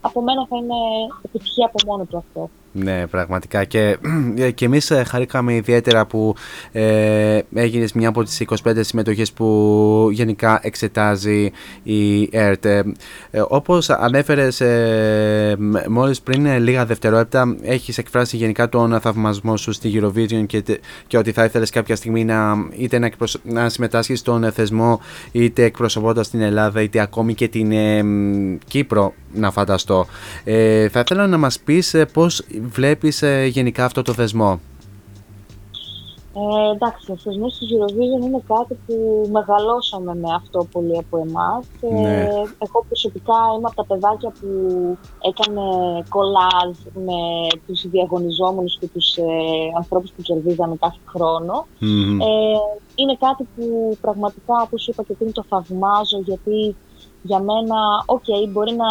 από μένα θα είναι επιτυχία από μόνο του αυτό. Ναι, πραγματικά. Και, και εμείς ε, χαρήκαμε ιδιαίτερα που ε, έγινες μια από τις 25 συμμετοχές που γενικά εξετάζει η ΕΡΤ. Ε, ε, όπως ανέφερες ε, μ- μόλις πριν ε, λίγα δευτερόλεπτα, έχεις εκφράσει γενικά τον θαυμασμό σου στη Eurovision και, τε- και ότι θα ήθελες κάποια στιγμή να, είτε να, εκπροσ- να συμμετάσχεις στον ε, θεσμό, είτε εκπροσωπώντας την Ελλάδα, είτε ακόμη και την ε, μ, Κύπρο, να φανταστώ. Ε, θα ήθελα να μας πεις ε, πώς βλέπεις ε, γενικά αυτό το θεσμό. Ε, εντάξει, ο θεσμός της Eurovision είναι κάτι που μεγαλώσαμε με αυτό πολλοί από εμάς. Ε, Ναι. εγώ προσωπικά είμαι από τα παιδάκια που έκανε κολάζ με τους διαγωνιζόμενους και τους ε, ανθρώπους που κερδίζαμε κάθε χρόνο. Μμμ. Ε, είναι κάτι που πραγματικά, όπως είπα και πριν, το θαυμάζω γιατί για μένα, οκ, μπορεί να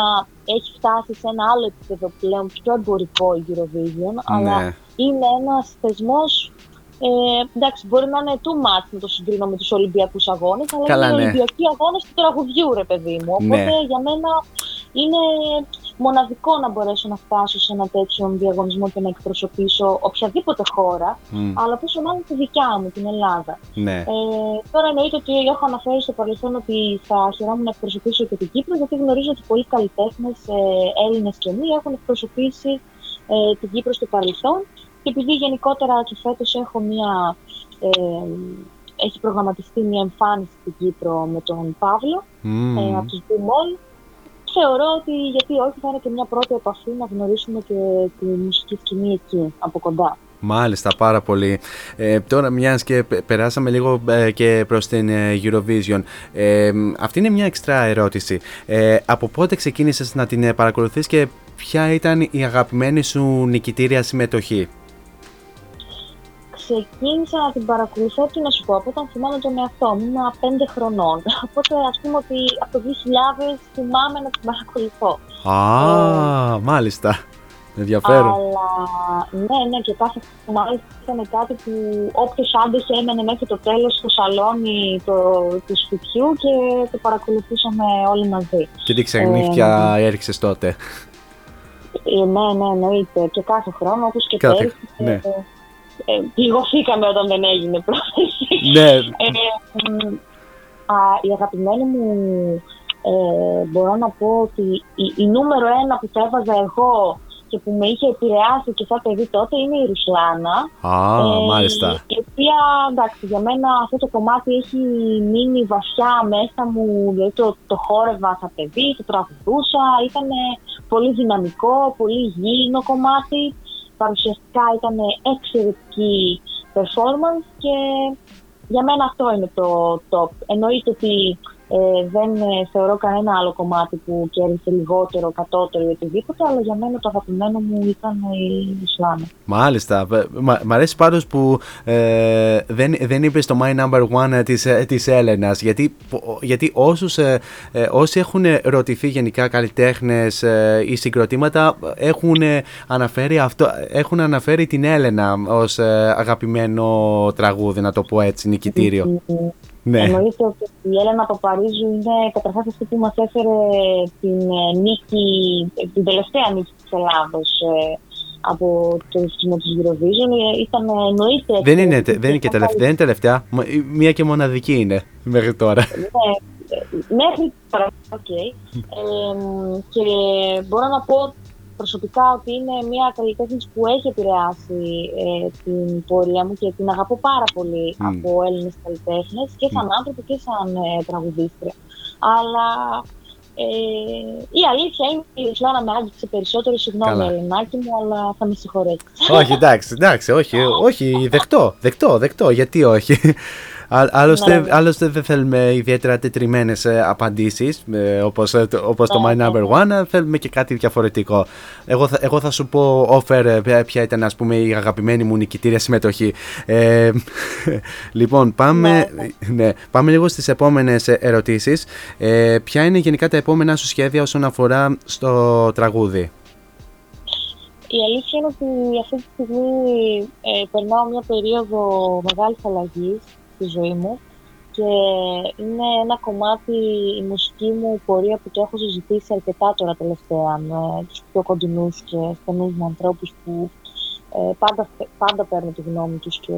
έχει φτάσει σε ένα άλλο επίπεδο πλέον πιο εμπορικό η Eurovision, αλλά Ναι. είναι ένας θεσμός ε, εντάξει, μπορεί να είναι too much να το συγκρίνω με τους Ολυμπιακούς αγώνες, αλλά Καλά, είναι οι ναι. Ολυμπιακοί αγώνες του τραγουδιού, ρε παιδί μου. Οπότε Ναι. για μένα είναι μοναδικό να μπορέσω να φτάσω σε ένα τέτοιο διαγωνισμό και να εκπροσωπήσω οποιαδήποτε χώρα, Μμ. αλλά πόσο μάλλον τη δικιά μου, την Ελλάδα. Ναι. Ε, τώρα εννοείται ότι έχω αναφέρει στο παρελθόν ότι θα χαιρόμουν να εκπροσωπήσω και την Κύπρο, γιατί γνωρίζω ότι πολλοί καλλιτέχνες Έλληνες και μη έχουν εκπροσωπήσει ε, την Κύπρο στο παρελθόν. Και επειδή γενικότερα και φέτος έχω μια. Ε, έχει προγραμματιστεί μια εμφάνιση στην Κύπρο με τον Παύλο Μμ. ε, από τους Blue Mall. θεωρώ ότι γιατί όχι θα είναι και μια πρώτη επαφή να γνωρίσουμε και τη μουσική σκηνή εκεί, από κοντά. Μάλιστα, πάρα πολύ. Ε, τώρα, μιας και πε- περάσαμε λίγο ε, και προς την ε, Eurovision, ε, αυτή είναι μια εξτρά ερώτηση. Ε, από πότε ξεκίνησες να την ε, παρακολουθείς και ποια ήταν η αγαπημένη σου νικητήρια συμμετοχή; Ξεκίνησα να την παρακολουθώ, τι να σου πω, από όταν θυμάμαι τον εαυτό μου, ήμουν 5 χρονών. Οπότε ας πούμε ότι από το 2000 θυμάμαι να την παρακολουθώ. Α, μάλιστα. Ενδιαφέρον. Αλλά ναι, ναι, και κάθε μάλιστα ήταν κάτι που όποιος άντεχε έμενε μέχρι το τέλος στο σαλόνι το, του σπιτιού και το παρακολουθούσαμε όλοι μαζί. Και τι ξενύχια έριξες τότε. Ε, ναι, ναι, εννοείται. Και κάθε χρόνο, όπως και Κάθε- πέρυσι. ναι. Ε, ε, πληγωθήκαμε όταν δεν έγινε πρόθεση. Ναι. Ε, μ, α, η αγαπημένη μου, ε, μπορώ να πω ότι η, η νούμερο ένα που θα έβαζα εγώ και που με είχε επηρεάσει και σαν παιδί τότε είναι η Ρουσλάνα. Α, Ε, μάλιστα. Η οποία, εντάξει, για μένα αυτό το κομμάτι έχει μείνει βαθιά μέσα μου, δηλαδή το, το χόρευα σαν παιδί, το τραγουδούσα, ήταν πολύ δυναμικό, πολύ γήινο κομμάτι, παρουσιαστικά ήταν εξαιρετική performance και για μένα αυτό είναι το top. Εννοείται ότι ε, δεν ε, θεωρώ κανένα άλλο κομμάτι που κέρδισε λιγότερο, κατώτερο ή οτιδήποτε, αλλά για μένα το αγαπημένο μου ήταν η Ισλάνα. Μάλιστα. Β- Μ' μ' αρέσει πάντως που ε, δεν, δεν είπες το My Number One της, ε, της Έλενας γιατί, πο- γιατί όσους, ε, ε, όσοι έχουν ρωτηθεί γενικά καλλιτέχνες ε, ή συγκροτήματα έχουν, ε, αναφέρει αυτό, έχουν αναφέρει την Έλενα ως ε, αγαπημένο τραγούδι να το πω έτσι νικητήριο. Ναι. Εννοείται ότι η Έλενα Παπαρίζου είναι καταρχάς αυτή που μας έφερε την ε, νίκη, ε, την τελευταία νίκη της Ελλάδος από το σχήμα της Eurovision. Ε, Ήταν ε, εννοείται. Δεν είναι, εξαιρετική δεν είναι και και τελευταία, δεν είναι τελευταία. Μα- Μία και μοναδική είναι μέχρι τώρα. Ναι, ε, μέχρι τώρα, οκ. Ε, και μπορώ να πω προσωπικά ότι είναι μια καλλιτέχνης που έχει επηρεάσει ε, την πορεία μου και την αγαπώ πάρα πολύ Μμ. από Έλληνες καλλιτέχνες και σαν άνθρωπο και σαν ε, τραγουδίστρια. Αλλά ε, η αλήθεια είναι ότι η Ρουσλάνα με άγγιξε περισσότερο. Συγγνώμη, Καλά. Ελληνάκι μου, αλλά θα με συγχωρέσει. όχι, εντάξει, εντάξει, όχι, όχι, δεκτό, δεκτό, δεκτό, γιατί όχι. Α- Άλλωστε, Ναι. άλλωστε δεν θέλουμε ιδιαίτερα τετριμένες ε, απαντήσεις ε, όπως, ε, το- όπως το Ναι, My ναι, Number One, ε, θέλουμε και κάτι διαφορετικό. Εγώ θα, εγώ θα σου πω offer ε, ποια- ποια ήταν ας πούμε η αγαπημένη μου νικητήρια συμμετοχή. Ε, λοιπόν, πάμε, ναι, πάμε λίγο στις επόμενες ε, ερωτήσεις. Ε, ποια είναι γενικά τα επόμενα σου σχέδια όσον αφορά στο τραγούδι; Η αλήθεια είναι ότι αυτή τη στιγμή ε, περνάω μια περίοδο μεγάλης αλλαγής στη ζωή μου και είναι ένα κομμάτι η μουσική μου πορεία που το έχω συζητήσει αρκετά τώρα τελευταία με τους πιο κοντινούς και στενούς μου ανθρώπους που ε, πάντα, πάντα παίρνω τη γνώμη τους και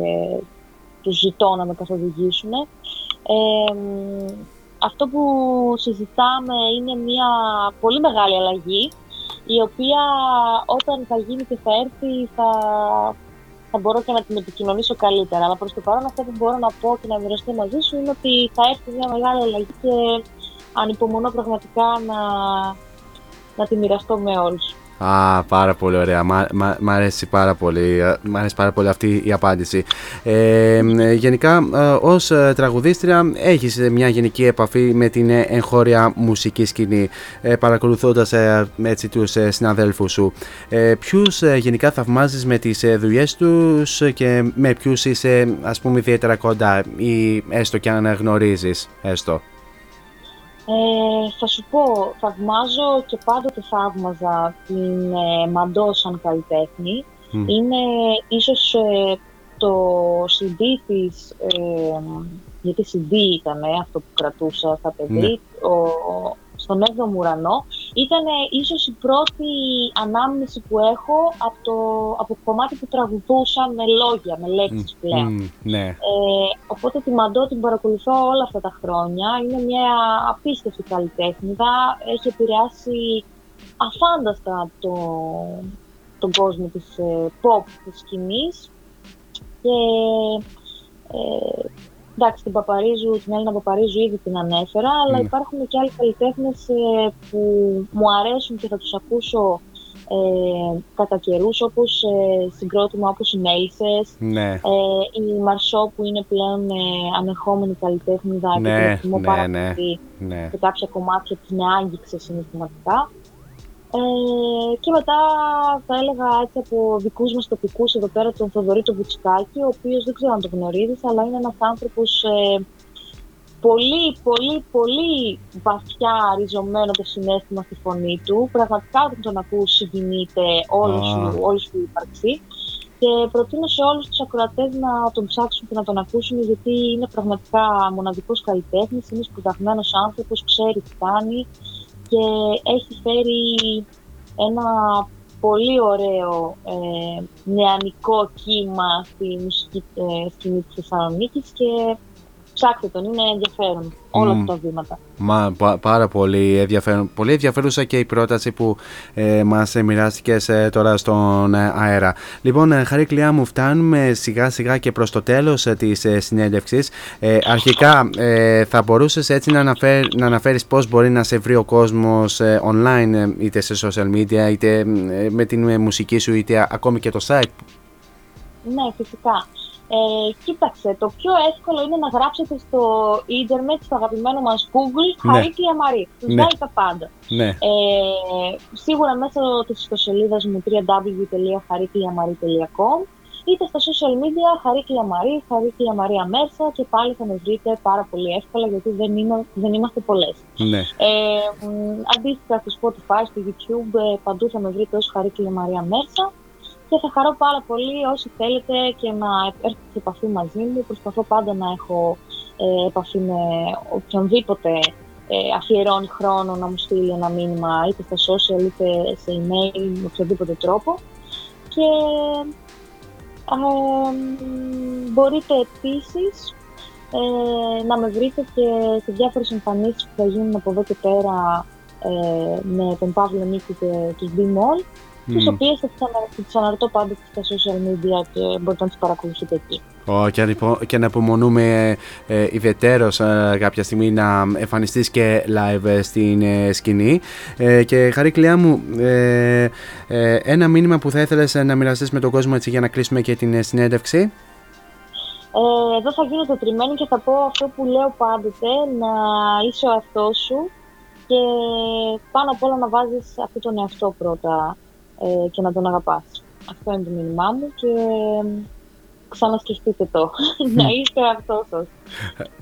τους ζητώ να με καθοδηγήσουν. Ε, μ, αυτό που συζητάμε είναι μια πολύ μεγάλη αλλαγή η οποία όταν θα γίνει και θα έρθει θα, θα μπορώ και να την επικοινωνήσω καλύτερα. Αλλά προς το παρόν αυτό που μπορώ να πω και να μοιραστώ μαζί σου είναι ότι θα έρθει μια μεγάλη αλλαγή και ανυπομονώ πραγματικά να, να τη μοιραστώ με όλους. Α, πάρα πολύ ωραία. Μ' α- μ' μ' αρέσει πάρα πολύ. ε, Μ' αρέσει πάρα πολύ αυτή η απάντηση. Ε, ε, γενικά, ε, ως ε, τραγουδίστρια έχεις ε, μια γενική επαφή με την ε, εγχώρια μουσική σκηνή, ε, παρακολουθώντας ε, έτσι τους ε, συναδέλφους σου. Ε, ποιους ε, γενικά θαυμάζεις με τις ε, δουλειές τους και με ποιους είσαι ας πούμε ιδιαίτερα κοντά ή έστω και αν γνωρίζεις, έστω; Ε, θα σου πω, θαυμάζω και πάντοτε θαύμαζα την ε, Μαντός σαν καλλιτέχνη. Μμ. Είναι ίσως ε, το CD της, ε, γιατί CD ήταν ε, αυτό που κρατούσα στα παιδί, ο, στον 7ο ουρανό, ήταν ε, ίσως η πρώτη ανάμνηση που έχω από το από κομμάτι που τραγουδούσα με λόγια, με λέξεις πλέον. Μμ, ναι. Ε, οπότε τη Μαντό την παρακολουθώ όλα αυτά τα χρόνια. Είναι μια απίστευτη καλλιτέχνηδα. Έχει επηρεάσει αφάνταστα το, τον κόσμο της ε, pop της σκηνής. Και ε, εντάξει, την Παπαρίζου, την Έλληνα Παπαρίζου ήδη την ανέφερα, αλλά Ναι. υπάρχουν και άλλοι καλλιτέχνες που μου αρέσουν και θα τους ακούσω ε, κατά καιρούς, όπως ε, συγκρότημα όπως οι Μέλισσες, Ναι. ε, η Μαρσό που είναι πλέον ε, ανεχόμενη καλλιτέχνηδα και την Ναι, εκτιμώ ναι, πάρα ναι. πολύ Ναι. και κάποια κομμάτια της με άγγιξε συναισθηματικά. Ε, και μετά θα έλεγα έτσι από δικούς μας τοπικούς εδώ πέρα τον Θοδωρή τον Βουτσικάκη, ο οποίος δεν ξέρω αν το γνωρίζεις, αλλά είναι ένας άνθρωπος ε, πολύ, πολύ, πολύ βαθιά ριζωμένο το συνέστημα στη φωνή του. Πραγματικά όταν τον ακούς συγκινείται όλο Α. σου, όλη σου η ύπαρξη. Και προτείνω σε όλους τους ακροατές να τον ψάξουν και να τον ακούσουν γιατί είναι πραγματικά μοναδικός καλλιτέχνης, είναι σπουδαγμένος άνθρωπος, ξέρει τι κάνει και έχει φέρει ένα πολύ ωραίο ε, νεανικό κύμα στη μουσική ε, σκηνή της Θεσσαλονίκης και ψάξτε τον, είναι ενδιαφέρον όλα Μμ. αυτά τα βήματα. Μα, πα- πάρα πολύ ενδιαφέρον. Πολύ ενδιαφέρουσα και η πρόταση που ε, μας ε, μοιράστηκες ε, τώρα στον ε, αέρα. Λοιπόν, ε, Χαρίκλιά μου, φτάνουμε σιγά σιγά και προς το τέλος ε, της ε, συνέντευξης. Ε, αρχικά, ε, θα μπορούσες έτσι να, αναφέρ, να αναφέρεις πώς μπορεί να σε βρει ο κόσμος ε, online, ε, είτε σε social media, είτε ε, με την ε, μουσική σου, είτε ακόμη και το site; Ναι, φυσικά. Ε, κοίταξε, το πιο εύκολο είναι να γράψετε στο ίντερνετ, στο αγαπημένο μας Google, Ναι. Χαρίκλια Μαρή. Τους Ναι. βγάλει τα πάντα. Ναι. Ε, σίγουρα μέσω της ιστοσελίδας μου www.χαρίκλιαμαρή.com είτε στα social media Χαρίκλια Μαρή, Χαρίκλια Μαρία Μέρσα και πάλι θα με βρείτε πάρα πολύ εύκολα γιατί δεν, είμαι, δεν είμαστε πολλές. Ναι. Ε, μ, αντίστοιχα στο Spotify, στο YouTube, ε, παντού θα με βρείτε ως Χαρίκλια Μαρία Μέρσα και θα χαρώ πάρα πολύ όσοι θέλετε και να έρθετε σε επαφή μαζί μου. Προσπαθώ πάντα να έχω ε, επαφή με οποιονδήποτε ε, αφιερώνει χρόνο να μου στείλει ένα μήνυμα είτε στα social είτε σε email με οποιοδήποτε τρόπο. Και ε, μ, μπορείτε επίσης ε, να με βρείτε και σε διάφορες εμφανίσεις που θα γίνουν από εδώ και πέρα ε, με τον Παύλο Νίκη και τους B-Mall τις Μμ. οποίες θα τις, ανα- θα τις αναρτώ πάντα και στα social media και μπορείτε να τις παρακολουθείτε εκεί. Ω, και, ανυπο- και να απομονούμε ε, ε, ιδιαιτέρως ε, κάποια στιγμή να εμφανιστείς και live ε, στην ε, σκηνή. Ε, και Χαρίκλιά μου, ε, ε, ένα μήνυμα που θα ήθελες ε, να μοιραστείς με τον κόσμο έτσι, για να κλείσουμε και την ε, συνέντευξη; Ε, εδώ θα γίνω το τριμμένο και θα πω αυτό που λέω πάντοτε, να είσαι ο εαυτός σου και πάνω απ' όλα να βάζεις αυτό τον εαυτό πρώτα ε, και να τον αγαπάς. Αυτό είναι το μήνυμά μου και ε, ξανασκεφτείτε το. να είστε ο εαυτός σας.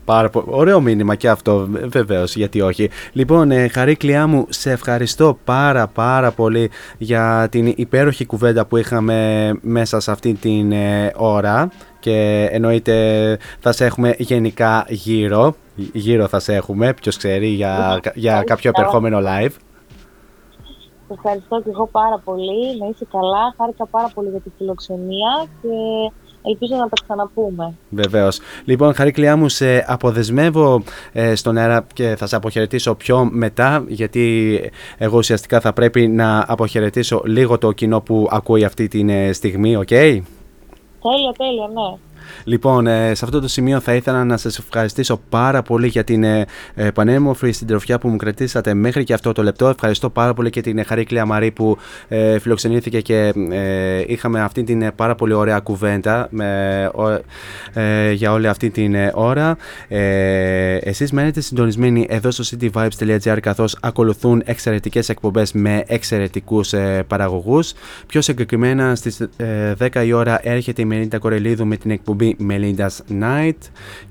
Πάρα πο- Ωραίο μήνυμα και αυτό, βεβαίως, γιατί όχι. Λοιπόν, ε, Χαρίκλιά μου, σε ευχαριστώ πάρα πάρα πολύ για την υπέροχη κουβέντα που είχαμε μέσα σε αυτή την ε, ώρα και εννοείται θα σε έχουμε γενικά γύρω. Γύρω θα σε έχουμε, ποιος ξέρει, για, για κάποιο επερχόμενο live. Σε ευχαριστώ και εγώ πάρα πολύ. Να είσαι καλά. Χάρηκα πάρα πολύ για τη φιλοξενία και ελπίζω να τα ξαναπούμε. Βεβαίως. Λοιπόν, Χαρίκλειά μου, σε αποδεσμεύω ε, στον αέρα και θα σε αποχαιρετήσω πιο μετά, γιατί εγώ ουσιαστικά θα πρέπει να αποχαιρετήσω λίγο το κοινό που ακούει αυτή τη στιγμή, οκ; Τέλεια, τέλεια, ναι. Λοιπόν, ε, σε αυτό το σημείο θα ήθελα να σας ευχαριστήσω πάρα πολύ για την ε, ε, πανέμορφη συντροφιά που μου κρατήσατε μέχρι και αυτό το λεπτό. Ευχαριστώ πάρα πολύ και την ε, Χαρίκλια Μαρή που ε, φιλοξενήθηκε και ε, είχαμε αυτή την ε, πάρα πολύ ωραία κουβέντα με, ο- ε, για όλη αυτή την ε, ώρα. Ε, εσείς μένετε συντονισμένοι εδώ στο cityvibes.gr καθώς ακολουθούν εξαιρετικές εκπομπές με εξαιρετικούς ε, παραγωγούς. Πιο συγκεκριμένα στις ε, 10 η ώρα έρχεται η Μελίντα Κορελίδου με την εκπομπή Melinda's Night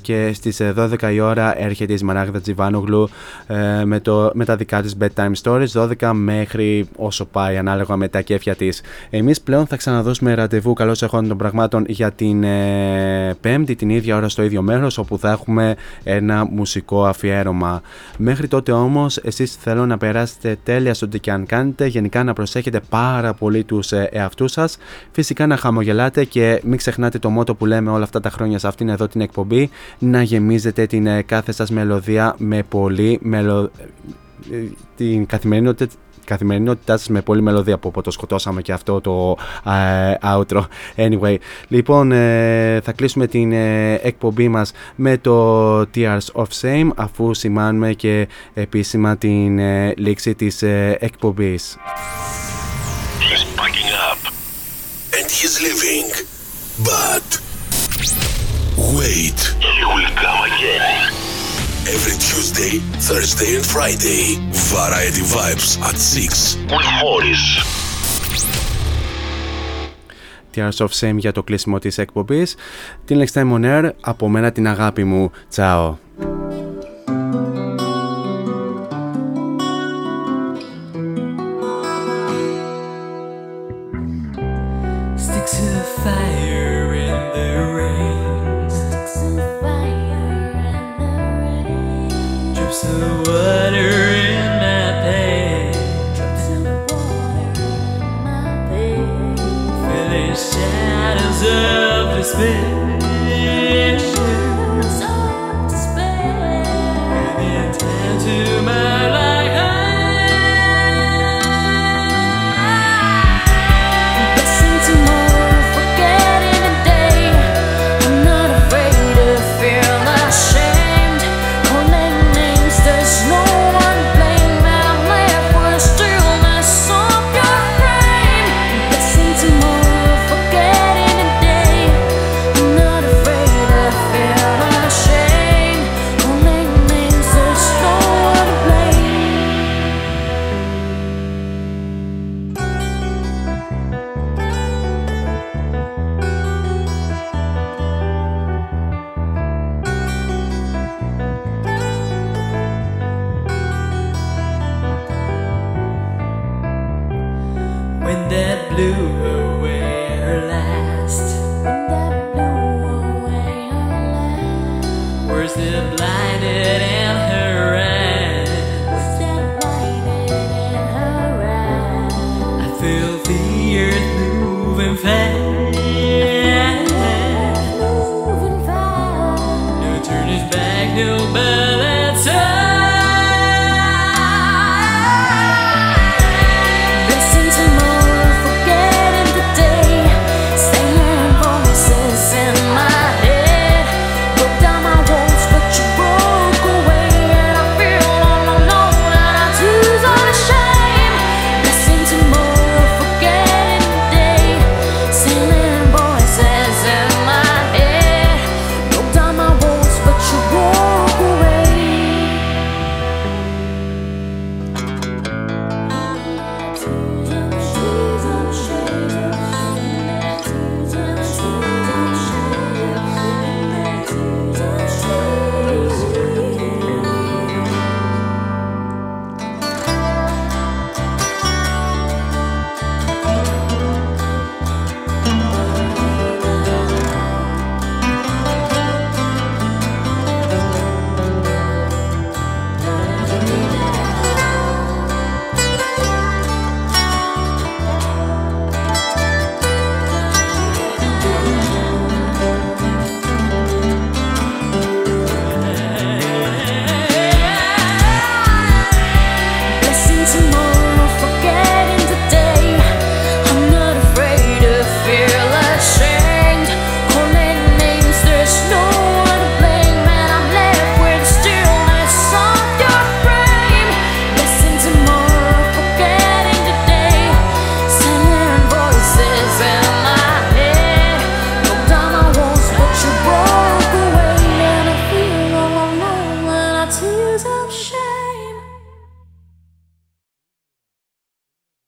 και στις ε, 12 η ώρα έρχεται η Σμαράγδα Τζιβάνογλου ε, με, το, με τα δικά της bedtime stories 12 μέχρι όσο πάει ανάλογα με τα κέφια της. Εμείς πλέον θα ξαναδώσουμε ραντεβού καλώς εχόντων των πραγμάτων για την ε, πέμπτη την ίδια ώρα στο ίδιο μέρος όπου θα έχουμε ένα μουσικό αφιέρωμα. Μέχρι τότε όμως εσείς θέλω να περάσετε τέλεια στο τι και αν κάνετε γενικά να προσέχετε πάρα πολύ τους ε, εαυτούς σας φυσικά να χαμογελάτε και μην ξεχνάτε το μότο που λέμε όλα αυτά τα χρόνια σε αυτήν εδώ την εκπομπή να γεμίζετε την ε, κάθε σας μελωδία με πολύ μελο... την καθημερινότητα καθημερινότητά σας με πολλή μελωδία που το σκοτώσαμε και αυτό το ε, outro. Anyway, λοιπόν ε, θα κλείσουμε την ε, εκπομπή μας με το Tears of Shame αφού σημάνουμε και επίσημα την ε, λήξη της ε, εκπομπής. He's packing up and he's leaving. But wait, he will come again. Every Tuesday, Thursday and Friday. Variety Vibes at 6 with Morris. Tears of Shame για το κλείσιμο της εκπομπής. Την Next Time on Air, από μένα την αγάπη μου. Τσάω.